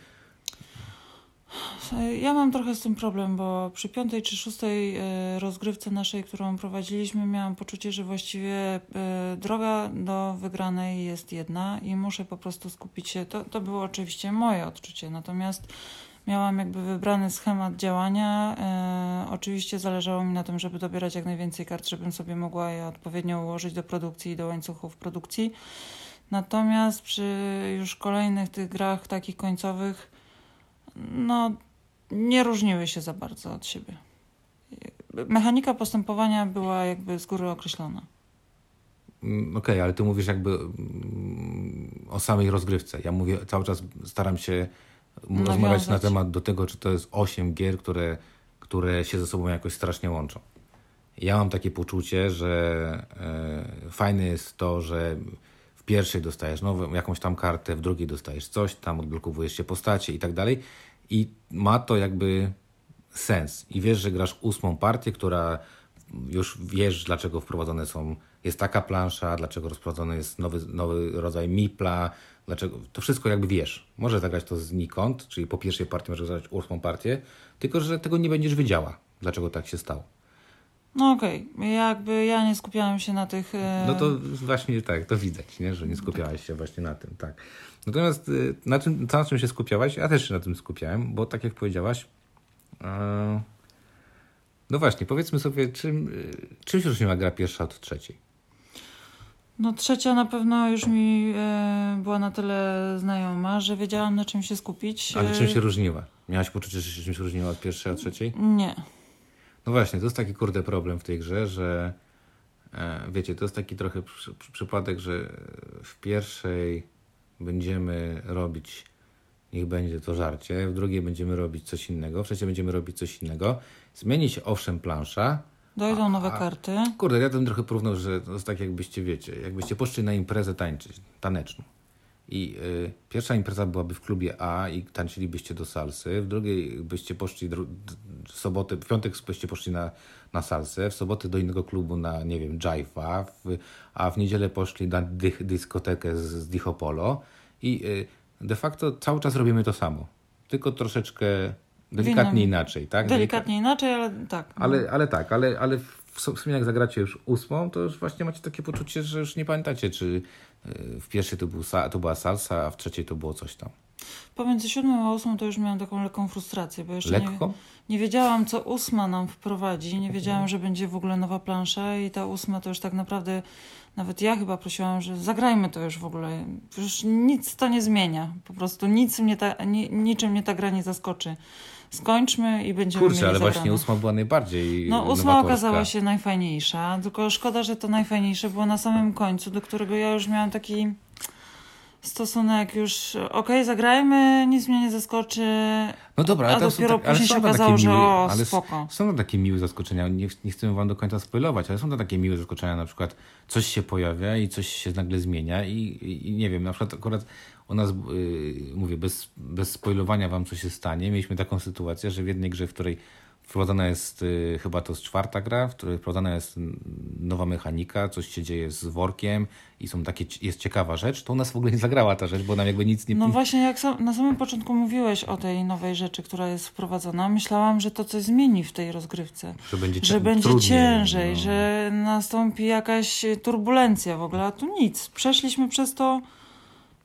ja mam trochę z tym problem, bo przy piątej czy szóstej e, rozgrywce naszej, którą prowadziliśmy, miałam poczucie, że właściwie e, droga do wygranej jest jedna i muszę po prostu skupić się. To, to było oczywiście moje odczucie, natomiast miałam jakby wybrany schemat działania. E, oczywiście zależało mi na tym, żeby dobierać jak najwięcej kart, żebym sobie mogła je odpowiednio ułożyć do produkcji i do łańcuchów produkcji. Natomiast przy już kolejnych tych grach takich końcowych no, nie różniły się za bardzo od siebie. Mechanika postępowania była jakby z góry określona. Mm, okej, okay, ale ty mówisz jakby mm, o samej rozgrywce. Ja mówię, cały czas staram się Nawiązać. rozmawiać na temat do tego, czy to jest 8 gier, które, które się ze sobą jakoś strasznie łączą. Ja mam takie poczucie, że e, fajne jest to, że pierwszej dostajesz nową, jakąś tam kartę, w drugiej dostajesz coś, tam odblokowujesz się postacie i tak dalej. I ma to jakby sens. I wiesz, że grasz ósmą partię, która już wiesz, dlaczego wprowadzone są, jest taka plansza, dlaczego rozprowadzony jest nowy, nowy rodzaj mipla, dlaczego, to wszystko jakby wiesz. Możesz zagrać to znikąd, czyli po pierwszej partii możesz zagrać ósmą partię, tylko że tego nie będziesz wiedziała, dlaczego tak się stało. No okej, okay. jakby ja nie skupiałam się na tych... E... No to właśnie tak, to widać, nie? że nie skupiałaś się właśnie na tym, tak. Natomiast y, na czym, na czym się skupiałaś? Ja też się na tym skupiałem, bo tak jak powiedziałaś, e... no właśnie, powiedzmy sobie, czym, y, czym się różniła gra pierwsza od trzeciej? No trzecia na pewno już mi e, była na tyle znajoma, że wiedziałam na czym się skupić. Ale czym się różniła? Miałaś poczucie, że się czymś różniła od pierwszej od trzeciej? Nie. No właśnie, to jest taki kurde problem w tej grze, że e, wiecie, to jest taki trochę przy, przy, przypadek, że w pierwszej będziemy robić, niech będzie to żarcie, w drugiej będziemy robić coś innego, w trzeciej będziemy robić coś innego. Zmieni się owszem plansza, Dojdą nowe a, karty. Kurde, ja ten trochę porównał, że to jest tak jakbyście, wiecie, jakbyście poszli na imprezę tańczyć, taneczną. I y, pierwsza impreza byłaby w klubie A i tańczylibyście do salsy, w drugiej byście poszli w sobotę, w piątek byście poszli na, na salsę, w sobotę do innego klubu na, nie wiem, jive'a, a w niedzielę poszli na dych, dyskotekę z, z Dichopolo i y, de facto cały czas robimy to samo, tylko troszeczkę delikatnie inaczej, tak? Delikatnie inaczej, ale tak. No. Ale, ale tak, ale, ale w sumie jak zagracie już ósmą, to już właśnie macie takie poczucie, że już nie pamiętacie, czy y, w pierwszej to, był, to była salsa, a w trzeciej to było coś tam. Pomiędzy siódmą a ósmą to już miałam taką lekką frustrację, bo jeszcze Lekko? Nie, nie wiedziałam, co ósma nam wprowadzi. Nie wiedziałam, że będzie w ogóle nowa plansza i ta ósma to już tak naprawdę, nawet ja chyba prosiłam, że zagrajmy to już w ogóle. Już nic to nie zmienia. Po prostu nic mnie ta, ni, niczym mnie ta gra nie zaskoczy skończmy i będziemy Kurczę, mieli ale zagrane. właśnie ósma była najbardziej No ósma okazała się najfajniejsza, tylko szkoda, że to najfajniejsze było na samym końcu, do którego ja już miałam taki stosunek już, okej, okay, zagrajmy, nic mnie nie zaskoczy. No dobra, ale a dopiero tak, później się okazało, że o, ale spoko. Są to takie miłe zaskoczenia, nie, nie chcę wam do końca spoilować, ale są to takie miłe zaskoczenia, na przykład coś się pojawia i coś się nagle zmienia i, i, i nie wiem, na przykład akurat u nas, yy, mówię, bez, bez spoilowania wam co się stanie, mieliśmy taką sytuację, że w jednej grze, w której Wprowadzana jest, y, chyba to jest czwarta gra, w której wprowadzana jest nowa mechanika, coś się dzieje z workiem i są takie, jest ciekawa rzecz, to u nas w ogóle nie zagrała ta rzecz, bo nam jakby nic nie... No właśnie, jak sam, na samym początku mówiłeś o tej nowej rzeczy, która jest wprowadzona, myślałam, że to coś zmieni w tej rozgrywce. Że będzie, że będzie trudniej, ciężej, no. że nastąpi jakaś turbulencja w ogóle, a tu nic. Przeszliśmy przez to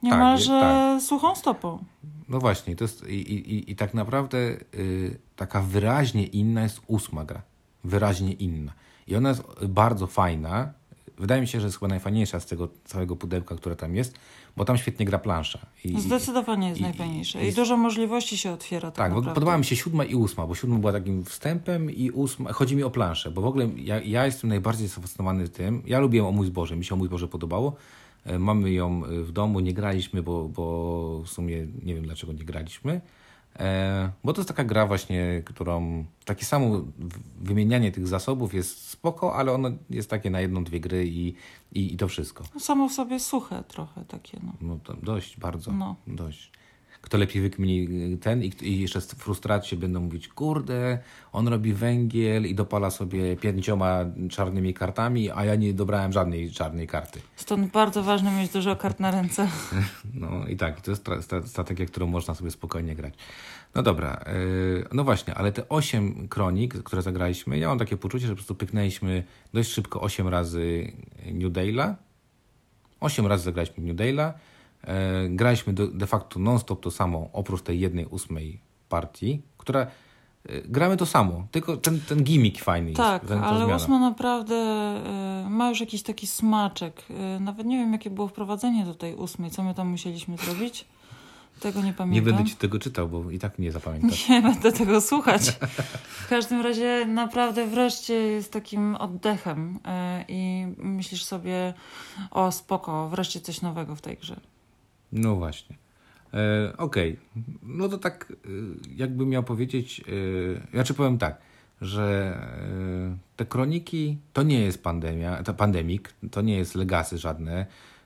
niemalże tak, tak. suchą stopą. No właśnie, to jest i, i, i tak naprawdę y, taka wyraźnie inna jest ósma gra. Wyraźnie inna. I ona jest bardzo fajna. Wydaje mi się, że jest chyba najfajniejsza z tego całego pudełka, które tam jest, bo tam świetnie gra plansza. I, Zdecydowanie jest i, najfajniejsza. I, I, dużo możliwości się otwiera. Tak, tak podobała mi się siódma i ósma, bo siódma była takim wstępem i ósma, chodzi mi o planszę, bo w ogóle ja, ja jestem najbardziej zafascynowany tym, ja lubiłem o mój Boże, mi się o mój Boże podobało, mamy ją e, w domu, nie graliśmy, bo, bo w sumie nie wiem dlaczego nie graliśmy. E, bo to jest taka gra właśnie, którą takie samo wymienianie tych zasobów jest spoko, ale ono jest takie na jedną, dwie gry i, i, i to wszystko. No samo w sobie suche trochę takie. No, no dość, bardzo. No. Dość kto lepiej wykmini ten i, i jeszcze z frustracji będą mówić, kurde, on robi węgiel i dopala sobie pięcioma czarnymi kartami, a ja nie dobrałem żadnej czarnej karty. Stąd bardzo ważne mieć dużo kart na ręce. No i tak, to jest strategia, którą można sobie spokojnie grać. No dobra, yy, no właśnie, ale te osiem kronik, które zagraliśmy, ja mam takie poczucie, że po prostu pyknęliśmy dość szybko osiem razy New Dale'a. Osiem razy zagraliśmy New Dale'a E, graliśmy de, facto non-stop to samo, oprócz tej jednej ósmej partii, która e, gramy to samo, tylko ten, ten gimmick fajny tak, jest. Tak, ale zmiana. ósma naprawdę e, ma już jakiś taki smaczek. Nawet nie wiem, jakie było wprowadzenie do tej ósmej, co my tam musieliśmy zrobić. Tego nie pamiętam. Nie będę ci tego czytał, bo i tak nie zapamiętam. Nie będę tego słuchać. W każdym razie naprawdę wreszcie jest takim oddechem i myślisz sobie, o spoko, wreszcie coś nowego w tej grze. No właśnie. E, Okej, okay. no to tak e, jakbym miał powiedzieć, e, znaczy powiem tak, że e, te kroniki to nie jest pandemia, to pandemik, to nie jest legasy żadne.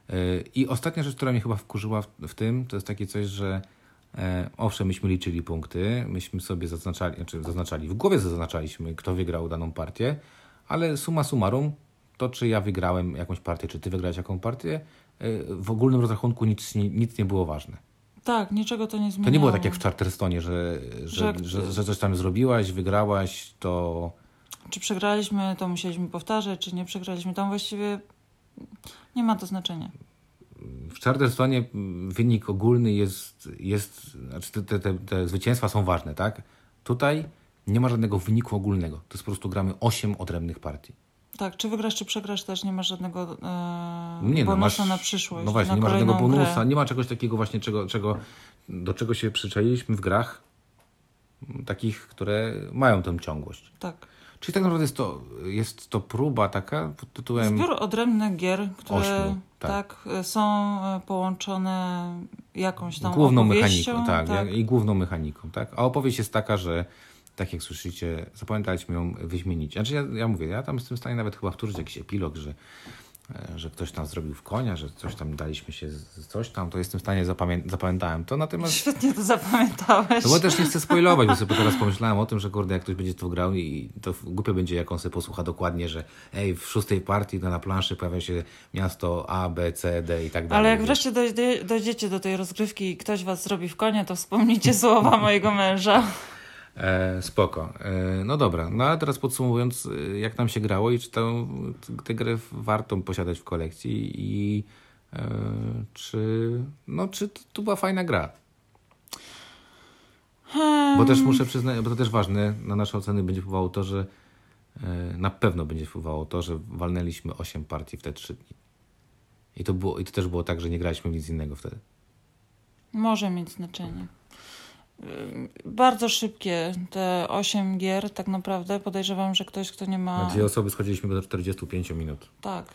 E, I ostatnia rzecz, która mnie chyba wkurzyła w, w tym, to jest takie coś, że e, owszem, myśmy liczyli punkty, myśmy sobie zaznaczali, znaczy zaznaczali, w głowie zaznaczaliśmy, kto wygrał daną partię, ale suma summarum, to czy ja wygrałem jakąś partię, czy ty wygrałeś jakąś partię, w ogólnym rozrachunku nic, nic nie było ważne. Tak, niczego to nie zmieniło. To nie było tak jak w Charterstonie, że, że, że, że, że coś tam zrobiłaś, wygrałaś, to... Czy przegraliśmy, to musieliśmy powtarzać, czy nie przegraliśmy. Tam właściwie nie ma to znaczenia. W Charterstonie wynik ogólny jest, jest znaczy te, te, te zwycięstwa są ważne, tak? Tutaj nie ma żadnego wyniku ogólnego. To jest po prostu gramy 8 odrębnych partii. Tak, czy wygrasz, czy przegrasz, też nie ma żadnego e, Nie, no, bonusa masz- na przyszłość. No właśnie, nie ma żadnego bonusa, grę. nie ma czegoś takiego właśnie, czego, czego, do czego się przyczailiśmy w grach, takich, które mają tę ciągłość. Tak. Czyli tak naprawdę jest to, jest to próba taka pod tytułem... Zbiór odrębnych gier, które Ośmiu, tak. tak. e, są e, połączone jakąś tam główną mechaniką, tak, i główną mechaniką, tak. A opowieść jest taka, że tak jak słyszycie, zapamiętaliśmy ją wyśmienicie. Znaczy ja, ja mówię, ja tam jestem w stanie nawet chyba wtórzyć jakiś epilog, że, e, że ktoś tam zrobił w konia, że coś tam daliśmy się z coś tam, to jestem w stanie zapamię- zapamiętałem to, natomiast Świetnie to zapamiętałeś. no bo też nie chcę spoilować, bo sobie teraz pomyślałem o tym, że kurde, jak ktoś będzie to grał i to głupio będzie, jak on sobie posłucha dokładnie, że ej, w szóstej partii to na planszy pojawia się miasto A, B, C, D i tak dalej. Ale jak wreszcie dojdzie, dojdziecie do tej rozgrywki i ktoś was zrobi w konia, to wspomnijcie słowa mojego męża. E, spoko. E, no dobra, no a teraz podsumowując, e, jak nam się grało i czy tę, tę grę warto posiadać w kolekcji i e, czy, no, czy to, to była fajna gra. Bo też muszę przyznać, bo to też ważne, na nasze oceny będzie wpływało to, że e, na pewno będzie wpływało to, że walnęliśmy 8 partii w te 3 dni. I to, było, I to też było tak, że nie graliśmy w nic innego wtedy. Może mieć znaczenie. Bardzo szybkie te 8 gier, tak naprawdę. Podejrzewam, że ktoś, kto nie ma. Na dwie osoby schodziliśmy do 45 minut. Tak.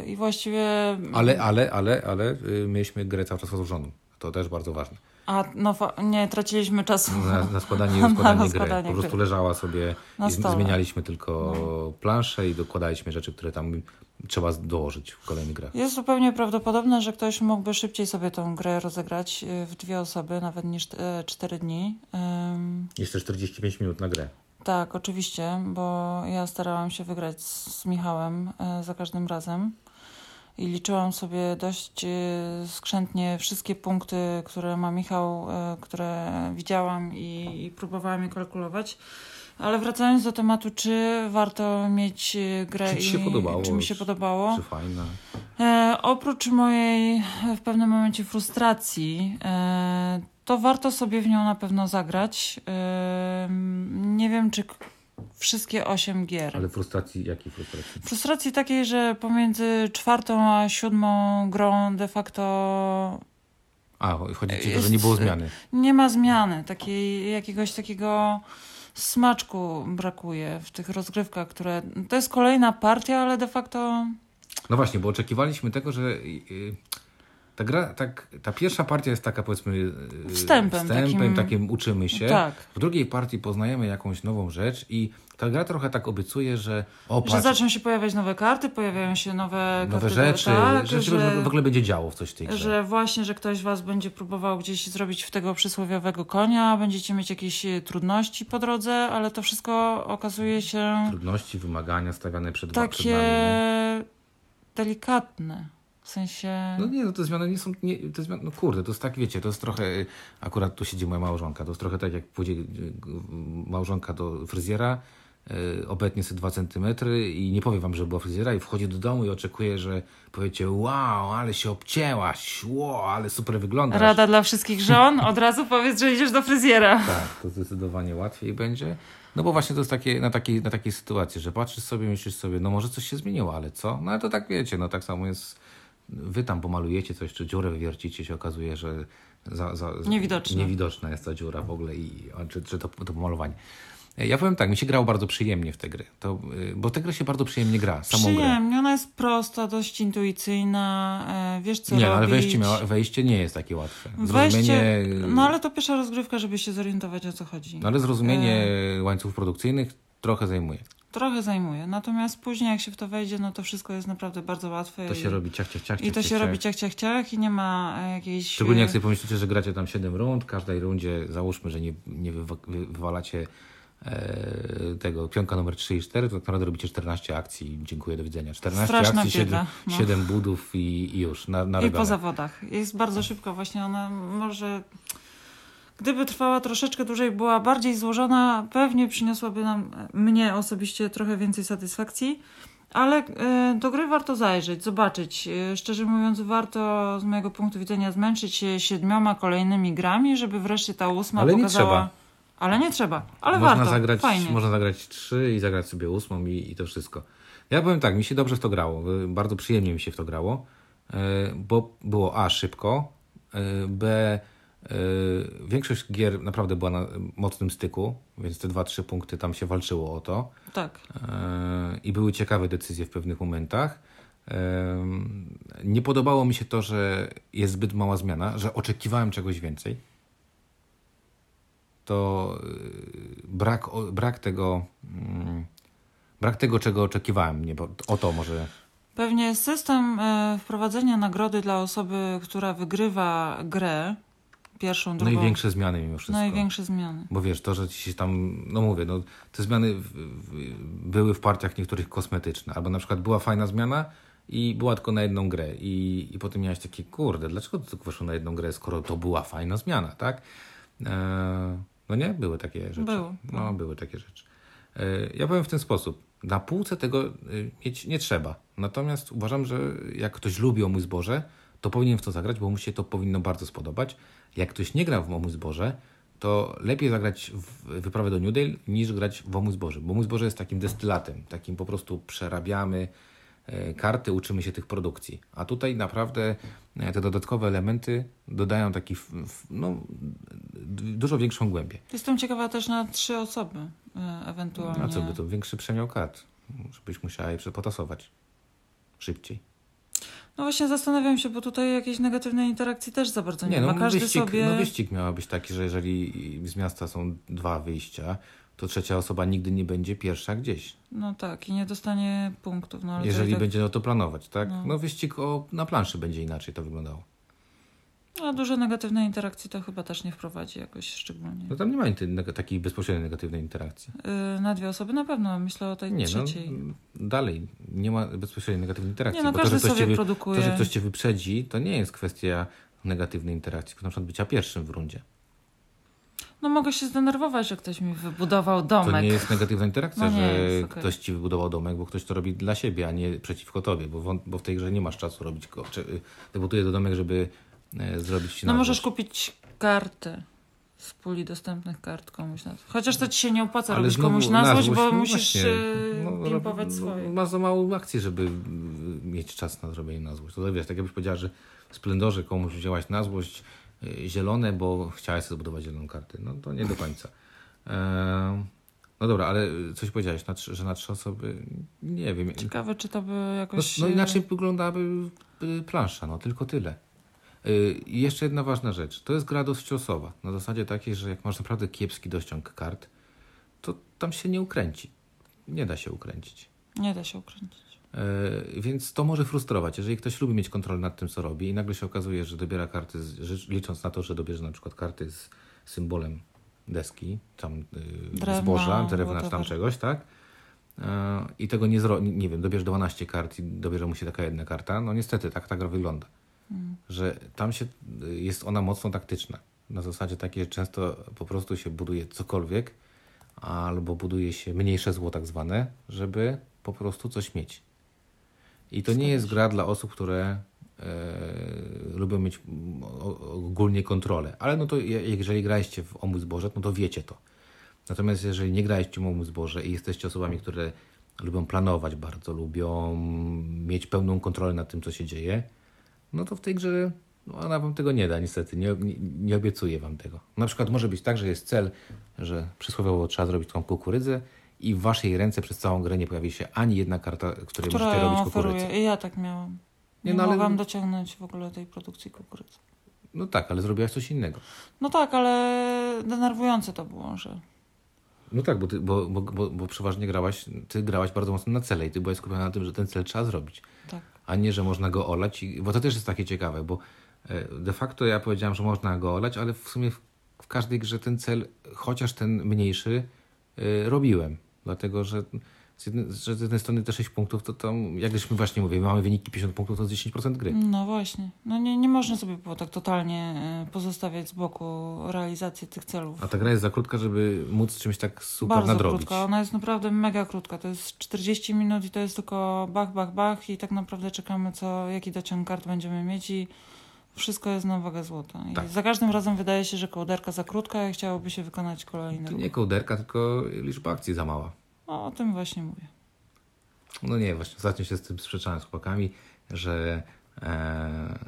Y, I właściwie. Ale, ale, ale, ale y, mieliśmy grę cały czas rozłożoną. To też bardzo ważne. A no nie, traciliśmy czasu. Na, na składanie i Na rozkładanie gry. Po prostu leżała sobie i. No. zmienialiśmy tylko planszę i dokładaliśmy rzeczy, które tam trzeba dołożyć w kolejnych grach. Jest zupełnie prawdopodobne, że ktoś mógłby szybciej sobie tę grę rozegrać y, w dwie osoby, nawet niż 4 dni. Ym, Jeszcze 45 minut na grę. Tak, oczywiście, bo ja starałam się wygrać z, Michałem e, za każdym razem i liczyłam sobie dość e, skrzętnie wszystkie punkty, które ma Michał, e, które widziałam i, i próbowałam je kalkulować. Ale wracając do tematu, czy warto mieć e, grę Czy ci się i podobało? czy mi się podobało? Czy fajna? E, oprócz mojej e, w pewnym momencie frustracji, e, to warto sobie w nią na pewno zagrać. E, nie wiem, czy wszystkie 8 gier. Ale frustracji, jakiej frustracji? Frustracji takiej, że pomiędzy czwartą a siódmą grą de facto A, chodzi ci o to, że Jest- nie było zmiany. nie ma zmiany. Takiej, jakiegoś takiego smaczku brakuje w tych rozgrywkach, które. To jest kolejna partia, ale de facto. No właśnie, bo oczekiwaliśmy tego, że ta gra, tak, ta pierwsza partia jest taka powiedzmy y, Wstępem wstępem takim- takim uczymy się. Tak. W drugiej partii poznajemy jakąś nową rzecz i ta gra trochę tak obiecuje, że o Że patrz, zaczną się pojawiać nowe karty, pojawiają się nowe, nowe karty rzeczy, tak, że, się że, w ogóle będzie działo w coś w tej grze. że właśnie, że ktoś was będzie próbował gdzieś zrobić w tego przysłowiowego konia, będziecie mieć jakieś e, trudności po drodze, ale to wszystko okazuje się Trudności, wymagania stawiane przed, przed takie nami. Nie? delikatne. W sensie... No nie, no te zmiany nie są, nie, te zmiany, no kurde, to jest tak, wiecie, to jest trochę, akurat tu siedzi moja małżonka, to jest trochę tak jak pójdzie y, małżonka do fryzjera, y, obetnie sobie dwa centymetry i nie powie wam, że była fryzjera i wchodzi do domu i oczekuje, że powiecie, wow, ale się obcięłaś, wow, ale super wyglądasz. Rada dla wszystkich żon, od razu powiedz, że idziesz do fryzjera. Tak, to zdecydowanie łatwiej będzie. No bo właśnie to jest takie, na, takiej, na takiej sytuacji, że patrzysz sobie, myślisz sobie, no może coś się zmieniło, ale co? No ale to tak wiecie, no tak samo jest, wy tam pomalujecie coś, czy dziurę wywiercicie, się okazuje, że za, za, Niewidoczna. niewidoczna jest ta dziura w ogóle, i, czy, czy to, to pomalowanie. Ja powiem tak, mi się grało bardzo przyjemnie w tę grę, to, y, bo tę grę się bardzo przyjemnie gra, samą grę. Przyjemnie, ona jest prosta, dość intuicyjna, e, wiesz co Nie, no, robić. ale wejście, wejście nie jest takie łatwe. Wejście, Zrozumienie, no ale to pierwsza rozgrywka, żeby się zorientować o co chodzi. no, ale zrozumienie E. łańcuchów produkcyjnych trochę zajmuje. Trochę zajmuje, natomiast później jak się w to wejdzie, no to wszystko jest naprawdę bardzo łatwe. To i, się robi ciach, ciach, ciach, I to ciach, się ciach, robi ciach. ciach, ciach, i nie ma e, jakiejś... Szczególnie jak e, sobie pomyślicie, że gracie tam 7 rund, każdej rundzie załóżmy, że nie, nie wywa- wy, wywalacie e, tego pionka numer 3 i 4, to tak naprawdę robicie 14 akcji. Dziękuję, do widzenia. 14 Straszna akcji, 7, bieda, no. 7 budów i, i już na, na I po zawodach. Jest bardzo szybko właśnie, ona może... gdyby trwała troszeczkę dłużej, była bardziej złożona, pewnie przyniosłaby nam, mnie osobiście, trochę więcej satysfakcji. Ale e, do gry warto zajrzeć, zobaczyć. E, szczerze mówiąc, warto z mojego punktu widzenia zmęczyć się siedmioma kolejnymi grami, żeby wreszcie ta ósma Ale nie pokazała. trzeba. Ale nie trzeba. Ale można warto. zagrać, Fajnie. Można zagrać trzy i zagrać sobie ósmą i, i to wszystko. Ja powiem tak, mi się dobrze w to grało. y, Bardzo przyjemnie mi się w to grało, y, bo było A szybko, y, B większość gier naprawdę była na mocnym styku, więc te dwa, trzy punkty tam się walczyło o to. Tak. E, i były ciekawe decyzje w pewnych momentach. E, Nie podobało mi się to, że jest zbyt mała zmiana, że oczekiwałem czegoś więcej. To y, brak, brak tego, mm, brak tego, czego oczekiwałem. Nie, bo o to może. Pewnie system e, wprowadzenia nagrody dla osoby, która wygrywa grę, pierwszą, drugą. i większe zmiany mimo wszystko. Największe zmiany. Bo wiesz, to, że ci się tam, no mówię, no, te zmiany w, w, były w partiach niektórych kosmetyczne, albo na przykład była fajna zmiana i była tylko na jedną grę i, i potem miałeś takie, kurde, dlaczego to tylko weszło na jedną grę, skoro to była fajna zmiana, tak? E, no nie? Były takie rzeczy. Było, No, były takie rzeczy. E, ja powiem w ten sposób. Na półce tego y, mieć nie trzeba. Natomiast uważam, że jak ktoś lubi o mój zboże, to powinien w to zagrać, bo mu się to powinno bardzo spodobać. Jak ktoś nie gra w o mój zboże, to lepiej zagrać w wyprawę do Newdale niż grać w o mój zboże. Bo mój zboże jest takim destylatem, takim po prostu przerabiamy e, karty, uczymy się tych produkcji. A tutaj naprawdę e, te dodatkowe elementy dodają taki, no, dużo większą głębię. Jestem ciekawa też na trzy osoby e, ewentualnie. A co by to? Większy przemiał kart, żebyś musiała je przepotasować szybciej. No właśnie zastanawiam się, bo tutaj jakiejś negatywnej interakcji też za bardzo nie, ma. Każdy wyścig, sobie... no wyścig miała być taki, że jeżeli z miasta są dwa wyjścia, to trzecia osoba nigdy nie będzie pierwsza gdzieś. No tak, i nie dostanie punktów. No, jeżeli tak... będzie no to planować, tak? No. No, wyścig o, na planszy będzie inaczej to wyglądało. A dużo negatywnej interakcji to chyba też nie wprowadzi jakoś szczególnie. No tam nie ma neg- takiej bezpośredniej negatywnej interakcji. Yy, na dwie osoby na pewno, myślę o tej Nie, no trzeciej. dalej nie ma bezpośredniej negatywnej interakcji. Nie, no bo to, każdy że ktoś sobie cię produkuje. to, że ktoś cię wyprzedzi, to nie jest kwestia negatywnej interakcji, tylko na przykład bycia pierwszym w rundzie. No mogę się zdenerwować, że ktoś mi wybudował To domek. nie jest negatywna interakcja, No że jest, okej. ktoś ci wybudował domek, bo ktoś to robi dla siebie, a nie przeciwko tobie, bo, wą- bo w tej grze nie masz czasu robić go. Czy, y, wybuduje do domek, żeby zrobić ci No możesz złość. kupić karty z puli dostępnych kart komuś na Chociaż to ci się nie opłaca Ale robić znowu komuś na złość, bo no musisz yy, no, pimpować no, swoje. Masz za małą akcję, żeby y, mieć czas na zrobienie na złość. To wiesz, tak jakbyś powiedziała, że w Splendorze komuś wzięłaś na złość zielone, bo chciałaś sobie zbudować zieloną kartę. No to nie do końca. E, no dobra, ale coś powiedziałeś, na trzy, że na trzy osoby, nie wiem. Ciekawe, czy to by No, jakoś... no yy, inaczej wyglądałaby plansza, no tylko tyle. Y, I jeszcze jedna ważna rzecz. To jest gra dość. Na zasadzie takiej, że jak masz naprawdę kiepski dościąg kart, to tam się nie ukręci. Nie da się ukręcić. Nie da się ukręcić. Y, Więc to może frustrować. Jeżeli ktoś lubi mieć kontrolę nad tym, co robi i nagle się okazuje, że dobiera karty, z, licząc na to, że dobierze na przykład karty z symbolem deski, tam y, Drewna, zboża, drewna czy tam czegoś, tak? Y, I tego nie zrobi, nie wiem, dobierze 12 kart i dobierze mu się taka jedna karta. No niestety, tak ta gra wygląda. Że tam się, jest ona mocno taktyczna. Na zasadzie takiej, że często po prostu się buduje cokolwiek, albo buduje się mniejsze zło tak zwane, żeby po prostu coś mieć. I to nie jest gra dla osób, które e, lubią mieć ogólnie kontrolę. Ale no to je- jeżeli graliście w Omój Zboże, no to wiecie to. Natomiast jeżeli nie graliście w Omój Zboże i jesteście osobami, które lubią planować bardzo, lubią mieć pełną kontrolę nad tym, co się dzieje, no to w tej grze no ona wam tego nie da, niestety. Nie, nie, nie obiecuję wam tego. Na przykład może być tak, że jest cel, że przysłowiowo trzeba zrobić tą kukurydzę i w waszej ręce przez całą grę nie pojawi się ani jedna karta, której Która możecie robić kukurydzę. oferuje. I ja tak miałam. Nie, Nie, no ale- mogłam dociągnąć w ogóle tej produkcji kukurydzy. No tak, ale zrobiłaś coś innego. No tak, ale denerwujące to było, że... No tak, bo, ty, bo, bo, bo, bo przeważnie grałaś, ty grałaś bardzo mocno na cele i ty byłaś skupiona na tym, że ten cel trzeba zrobić, Tak. A nie, że można go olać, i, bo to też jest takie ciekawe, bo e, de facto ja powiedziałem, że można go olać, ale w sumie w, w każdej grze ten cel, chociaż ten mniejszy, e, robiłem, dlatego że z jednej, z jednej strony te 6 punktów, to tam, jak żeśmy właśnie mówili, mamy wyniki 50 punktów, to jest 10% gry. No właśnie. No nie, nie można sobie było tak totalnie e, pozostawiać z boku realizację tych celów. A ta gra jest za krótka, żeby móc czymś tak super Bardzo nadrobić. krótka. Ona jest naprawdę mega krótka. To jest 40 minut i to jest tylko bach, bach, bach i tak naprawdę czekamy, co, jaki dociąg kart będziemy mieć i wszystko jest na wagę złota. I Tak. za każdym razem wydaje się, że kołderka za krótka i chciałoby się wykonać kolejny To nie kołderka, tylko liczba akcji za mała. No, o tym właśnie mówię. No nie, właśnie ostatnio się z tym sprzeczałem z chłopakami, że e,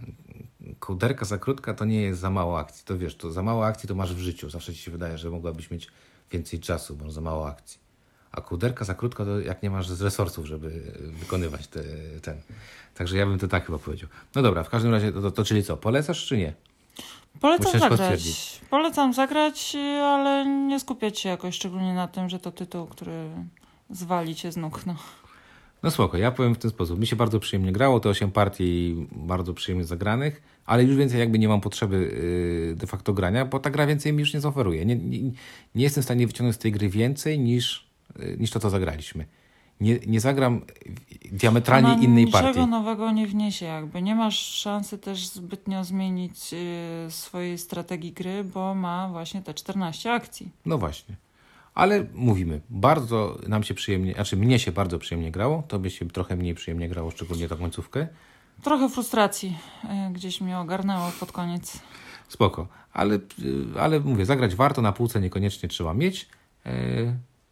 kołderka za krótka to nie jest za mało akcji. To wiesz, to za mało akcji to masz w życiu. Zawsze ci się wydaje, że mogłabyś mieć więcej czasu, bo za mało akcji. A kołderka za krótka to jak nie masz z resursów, żeby wykonywać te, ten. Także ja bym to tak chyba powiedział. No dobra, w każdym razie to, to, to czyli co, polecasz czy nie? Polecam Musisz zagrać. Polecam zagrać, ale nie skupiać się jakoś szczególnie na tym, że to tytuł, który zwali cię z nóg. No. No spoko, ja powiem w ten sposób. Mi się bardzo przyjemnie grało, to 8 partii bardzo przyjemnie zagranych, ale już więcej jakby nie mam potrzeby yy, de facto grania, bo ta gra więcej mi już nie zaoferuje. Nie, nie, nie jestem w stanie wyciągnąć z tej gry więcej niż, yy, niż to, co zagraliśmy. Nie, nie zagram diametralnie Ona innej niczego partii. nowego nie wniesie jakby. Nie masz szansy też zbytnio zmienić y, swojej strategii gry, bo ma właśnie te 14 akcji. No właśnie. Ale mówimy, bardzo nam się przyjemnie, znaczy mnie się bardzo przyjemnie grało, tobie się trochę mniej przyjemnie grało, szczególnie tą końcówkę. Trochę frustracji y, gdzieś mnie ogarnęło pod koniec. Spoko, ale, y, ale mówię, zagrać warto, na półce niekoniecznie trzeba mieć. E,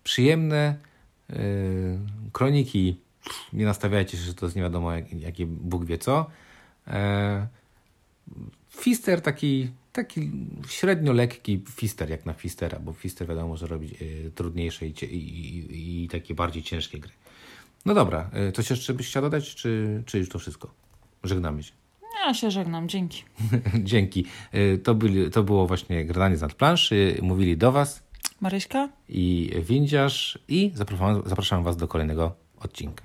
przyjemne kroniki, nie nastawiajcie się, że to jest nie wiadomo jak, jakie Bóg wie co. E, Fister taki, taki średnio lekki Fister, jak na Fistera, bo Fister wiadomo, że robi e, trudniejsze i, i, i, takie bardziej ciężkie gry. No dobra, coś jeszcze byś chciał dodać, czy, czy już to wszystko? Żegnamy się. Ja się żegnam, dzięki. Dzięki. To, byli, to było właśnie gradanie z nadplanszy. Mówili do Was Maryśka? i Windziarz i zapraszam, zapraszam Was do kolejnego odcinka.